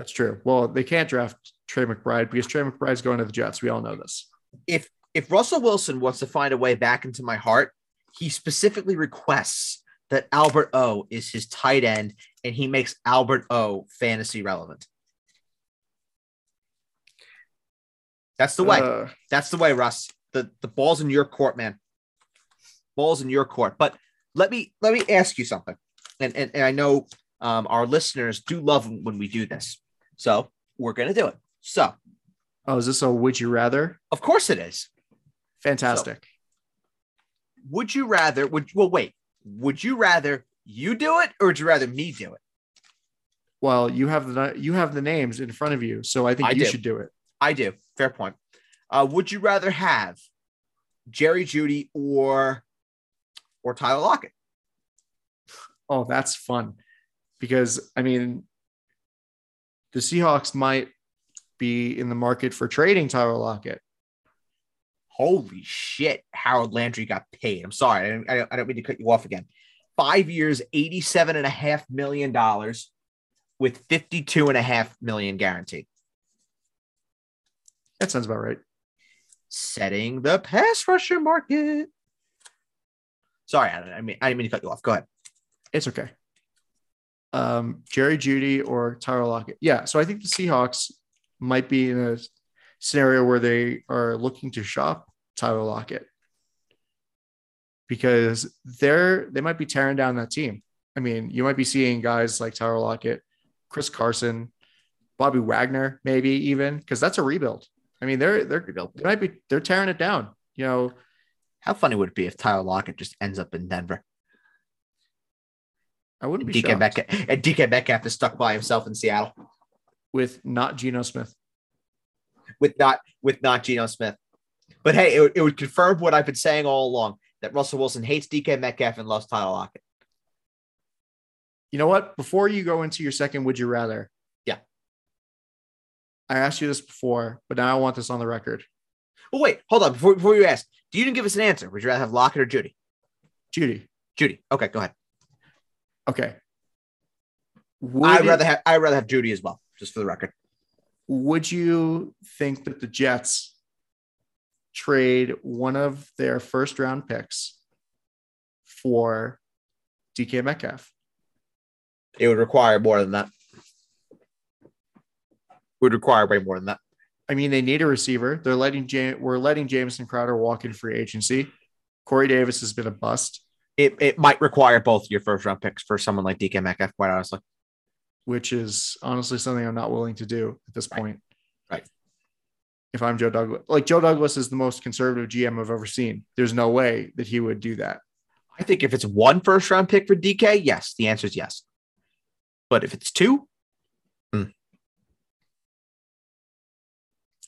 That's true. Well, they can't draft Trey McBride because Trey McBride's going to the Jets. We all know this. If if Russell Wilson wants to find a way back into my heart, he specifically requests that Albert O is his tight end, and he makes Albert O fantasy relevant. That's the way. Uh, That's the way, Russ. The the ball's in your court, man. Ball's in your court. But let me let me ask you something. And and, and I know um, our listeners do love when we do this. So we're gonna do it. So oh, is this a would you rather? of course it is. Fantastic. Would you rather would well wait, would you rather you do it or would you rather me do it? well, you have the you have the names in front of you, so I think I you do. should do it. I do. Fair point. Uh, would you rather have Jerry Jeudy or or Tyler Lockett? oh, that's fun. Because I mean, the Seahawks might be in the market for trading Tyler Lockett. Holy shit, Harold Landry got paid. I'm sorry, I, I, I don't mean to cut you off again. Five years, $87.5 million with 52.5 million guaranteed. That sounds about right. Setting the pass rusher market. Sorry, I, I mean I didn't mean to cut you off. Go ahead. It's okay. Um, Jerry Jeudy or Tyler Lockett. Yeah, so I think the Seahawks might be in a scenario where they are looking to shop Tyler Lockett because they're they might be tearing down that team. I mean, you might be seeing guys like Tyler Lockett, Chris Carson, Bobby Wagner, maybe even because that's a rebuild. I mean, they're they're they might be they're tearing it down. You know, how funny would it be if Tyler Lockett just ends up in Denver? I wouldn't be DK shocked. Metcalf, uh, and DK Metcalf is stuck by himself in Seattle with not Geno Smith. With not with not Geno Smith. But hey, it, it would confirm what I've been saying all along that Russell Wilson hates DK Metcalf and loves Tyler Lockett. You know what? Before you go into your second, would you rather? Yeah. I asked you this before, but now I want this on the record. Well, wait, hold on. Before, before you ask, do you didn't give us an answer? Would you rather have Lockett or Jeudy? Jeudy. Jeudy. Okay, go ahead. Okay. Would I'd rather have I'd rather have Jeudy as well, just for the record. Would you think that the Jets trade one of their first round picks for DK Metcalf? It would require more than that. It would require way more than that. I mean, they need a receiver. They're letting James, we're letting Jamison Crowder walk in free agency. Corey Davis has been a bust. It, it might require both your first round picks for someone like DK Metcalf, quite honestly. Which is honestly something I'm not willing to do at this point. Right. If I'm Joe Douglas, like Joe Douglas is the most conservative GM I've ever seen. There's no way that he would do that. I think if it's one first round pick for DK, yes, the answer is yes. But if it's two, hmm.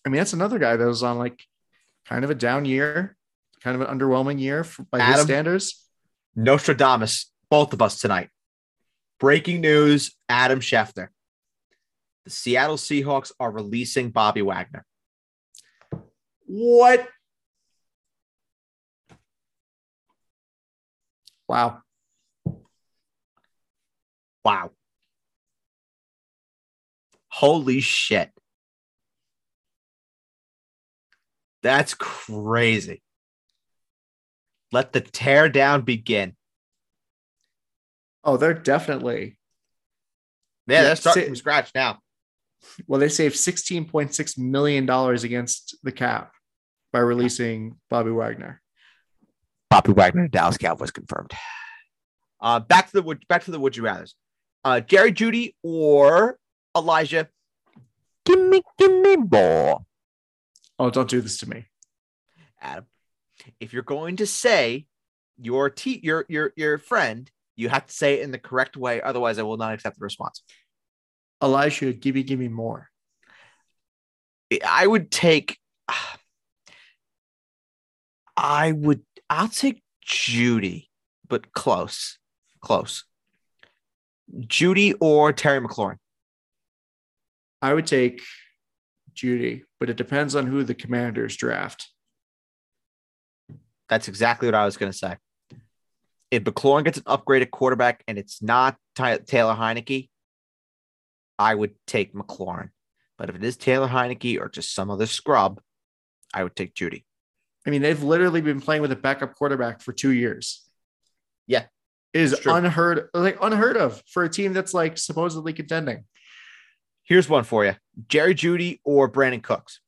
I mean, that's another guy that was on like kind of a down year, kind of an underwhelming year for, by Adam, his standards. Nostradamus, both of us tonight. Breaking news Adam Schefter. The Seattle Seahawks are releasing Bobby Wagner. What? Wow. Wow. Holy shit. That's crazy. Let the tear down begin. Oh, they're definitely. Yeah, they're starting from scratch now. Well, they saved $16.6 million against the cap by releasing Bobby Wagner. Bobby Wagner, Dallas Cowboys confirmed. Uh, back to the back to the would you rather's. Uh, Jerry Jeudy or Elijah, give me, give me more. Oh, don't do this to me, Adam. If you're going to say your te- your your your friend, you have to say it in the correct way. Otherwise, I will not accept the response. Elijah, give me, give me more. I would take. I would. I'll take Jeudy, but close, close. Jeudy or Terry McLaurin. I would take Jeudy, but it depends on who the commanders draft. That's exactly what I was going to say. If McLaurin gets an upgraded quarterback and it's not Ty- Taylor Heinicke, I would take McLaurin. But if it is Taylor Heinicke or just some other scrub, I would take Jeudy. I mean, they've literally been playing with a backup quarterback for two years. Yeah. It is unheard like unheard of for a team that's like supposedly contending. Here's one for you: Jerry Jeudy or Brandin Cooks.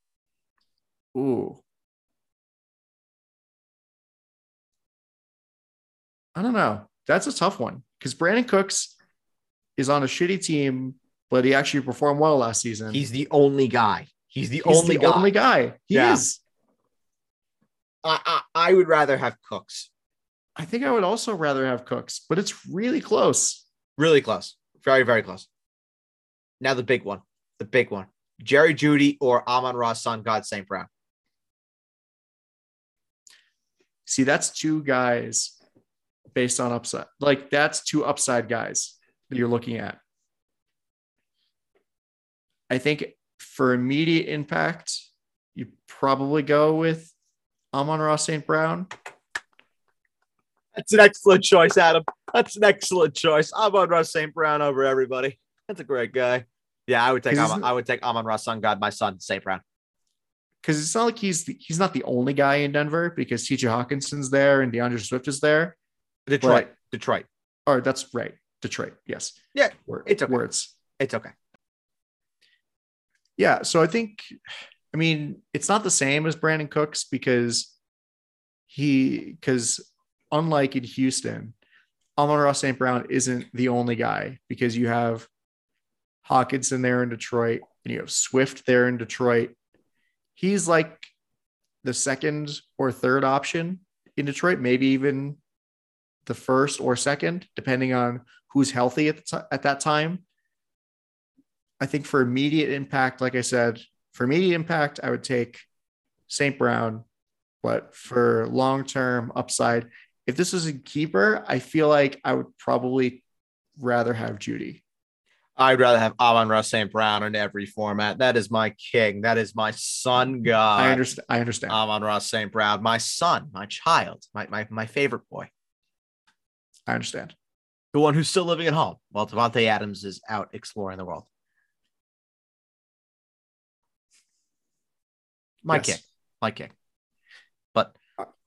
Ooh, I don't know. That's a tough one because Brandin Cooks is on a shitty team, but he actually performed well last season. He's the only guy. He's the He's only the guy. only guy. He yeah. is. I, I I would rather have Cooks. I think I would also rather have Cooks, but it's really close. Really close. Very very close. Now the big one, the big one: Jerry Jeudy or Amon-Ra son God St. Brown. See, that's two guys based on upside. Like that's two upside guys that you're looking at. I think for immediate impact, you probably go with Amon-Ra St. Brown. That's an excellent choice, Adam. That's an excellent choice. Amon-Ra St. Brown over everybody. That's a great guy. Yeah, I would take Amon, I would take Amon-Ra Sun God, my son, St. Brown. Because it's not like he's the, he's not the only guy in Denver because TJ Hockenson's there and D'Andre Swift is there. Detroit. Detroit. Or that's right. Detroit. Yes. Yeah. Word, it's okay. Words. It's okay. Yeah. So I think, I mean, it's not the same as Brandin Cooks because he, because unlike in Houston, Amon-Ra St. Brown isn't the only guy because you have Hockenson there in Detroit and you have Swift there in Detroit. He's like the second or third option in Detroit, maybe even the first or second, depending on who's healthy at, t- at that time. I think for immediate impact, like I said, for immediate impact, I would take St. Brown. But for long term upside, if this was a keeper, I feel like I would probably rather have Jeudy. I'd rather have Amon-Ra St. Brown in every format. That is my king. That is my son God. I understand. I understand. Amon-Ra St. Brown, my son, my child, my, my, my favorite boy. I understand. The one who's still living at home while Davante Adams is out exploring the world. My yes. king. My kick. But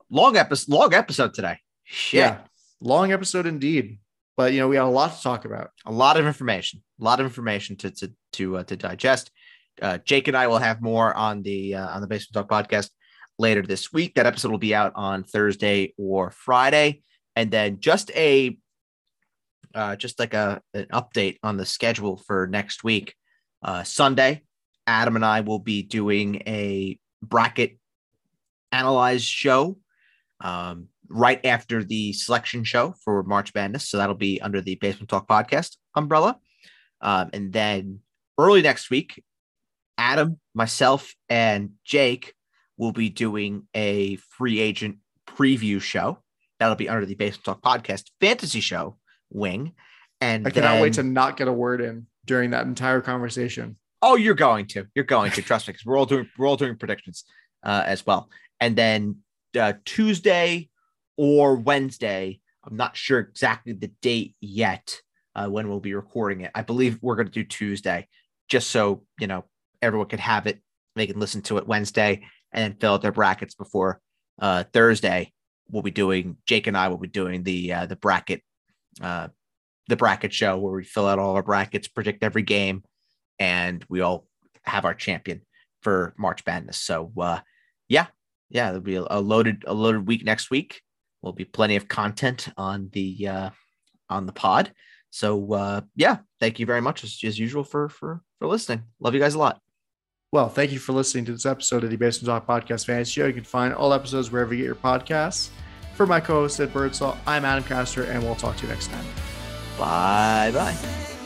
long episode long episode today. Shit. Yeah. Long episode indeed but you know we have a lot to talk about a lot of information a lot of information to to to, uh, to digest uh, jake and i will have more on the uh, on the basement talk podcast later this week that episode will be out on thursday or friday and then just a uh, just like a an update on the schedule for next week uh, sunday adam and i will be doing a bracket analyze show um, right after the selection show for March Madness. So that'll be under the Basement Talk podcast umbrella. Um, and then early next week, Adam, myself, and Jake will be doing a free agent preview show. That'll be under the Basement Talk podcast fantasy show wing. And I cannot then... wait to not get a word in during that entire conversation. Oh, you're going to. You're going to. Trust me, because we're all doing we're all doing predictions uh, as well. And then uh, Tuesday, or Wednesday. I'm not sure exactly the date yet uh, when we'll be recording it. I believe we're going to do Tuesday, just so you know everyone can have it. They can listen to it Wednesday and then fill out their brackets before uh, Thursday. We'll be doing Jake and I will be doing the uh, the bracket uh, the bracket show where we fill out all our brackets, predict every game, and we all have our champion for March Madness. So uh, yeah, yeah, there'll be a loaded a loaded week next week will be plenty of content on the uh, on the pod. So uh, yeah, thank you very much as, as usual for for for listening. Love you guys a lot. Well, thank you for listening to this episode of the Basement Talk Podcast Fantasy Show. You can find all episodes wherever you get your podcasts. For my co-host Ed Birdsall, I'm Adam Castor, and we'll talk to you next time. Bye bye.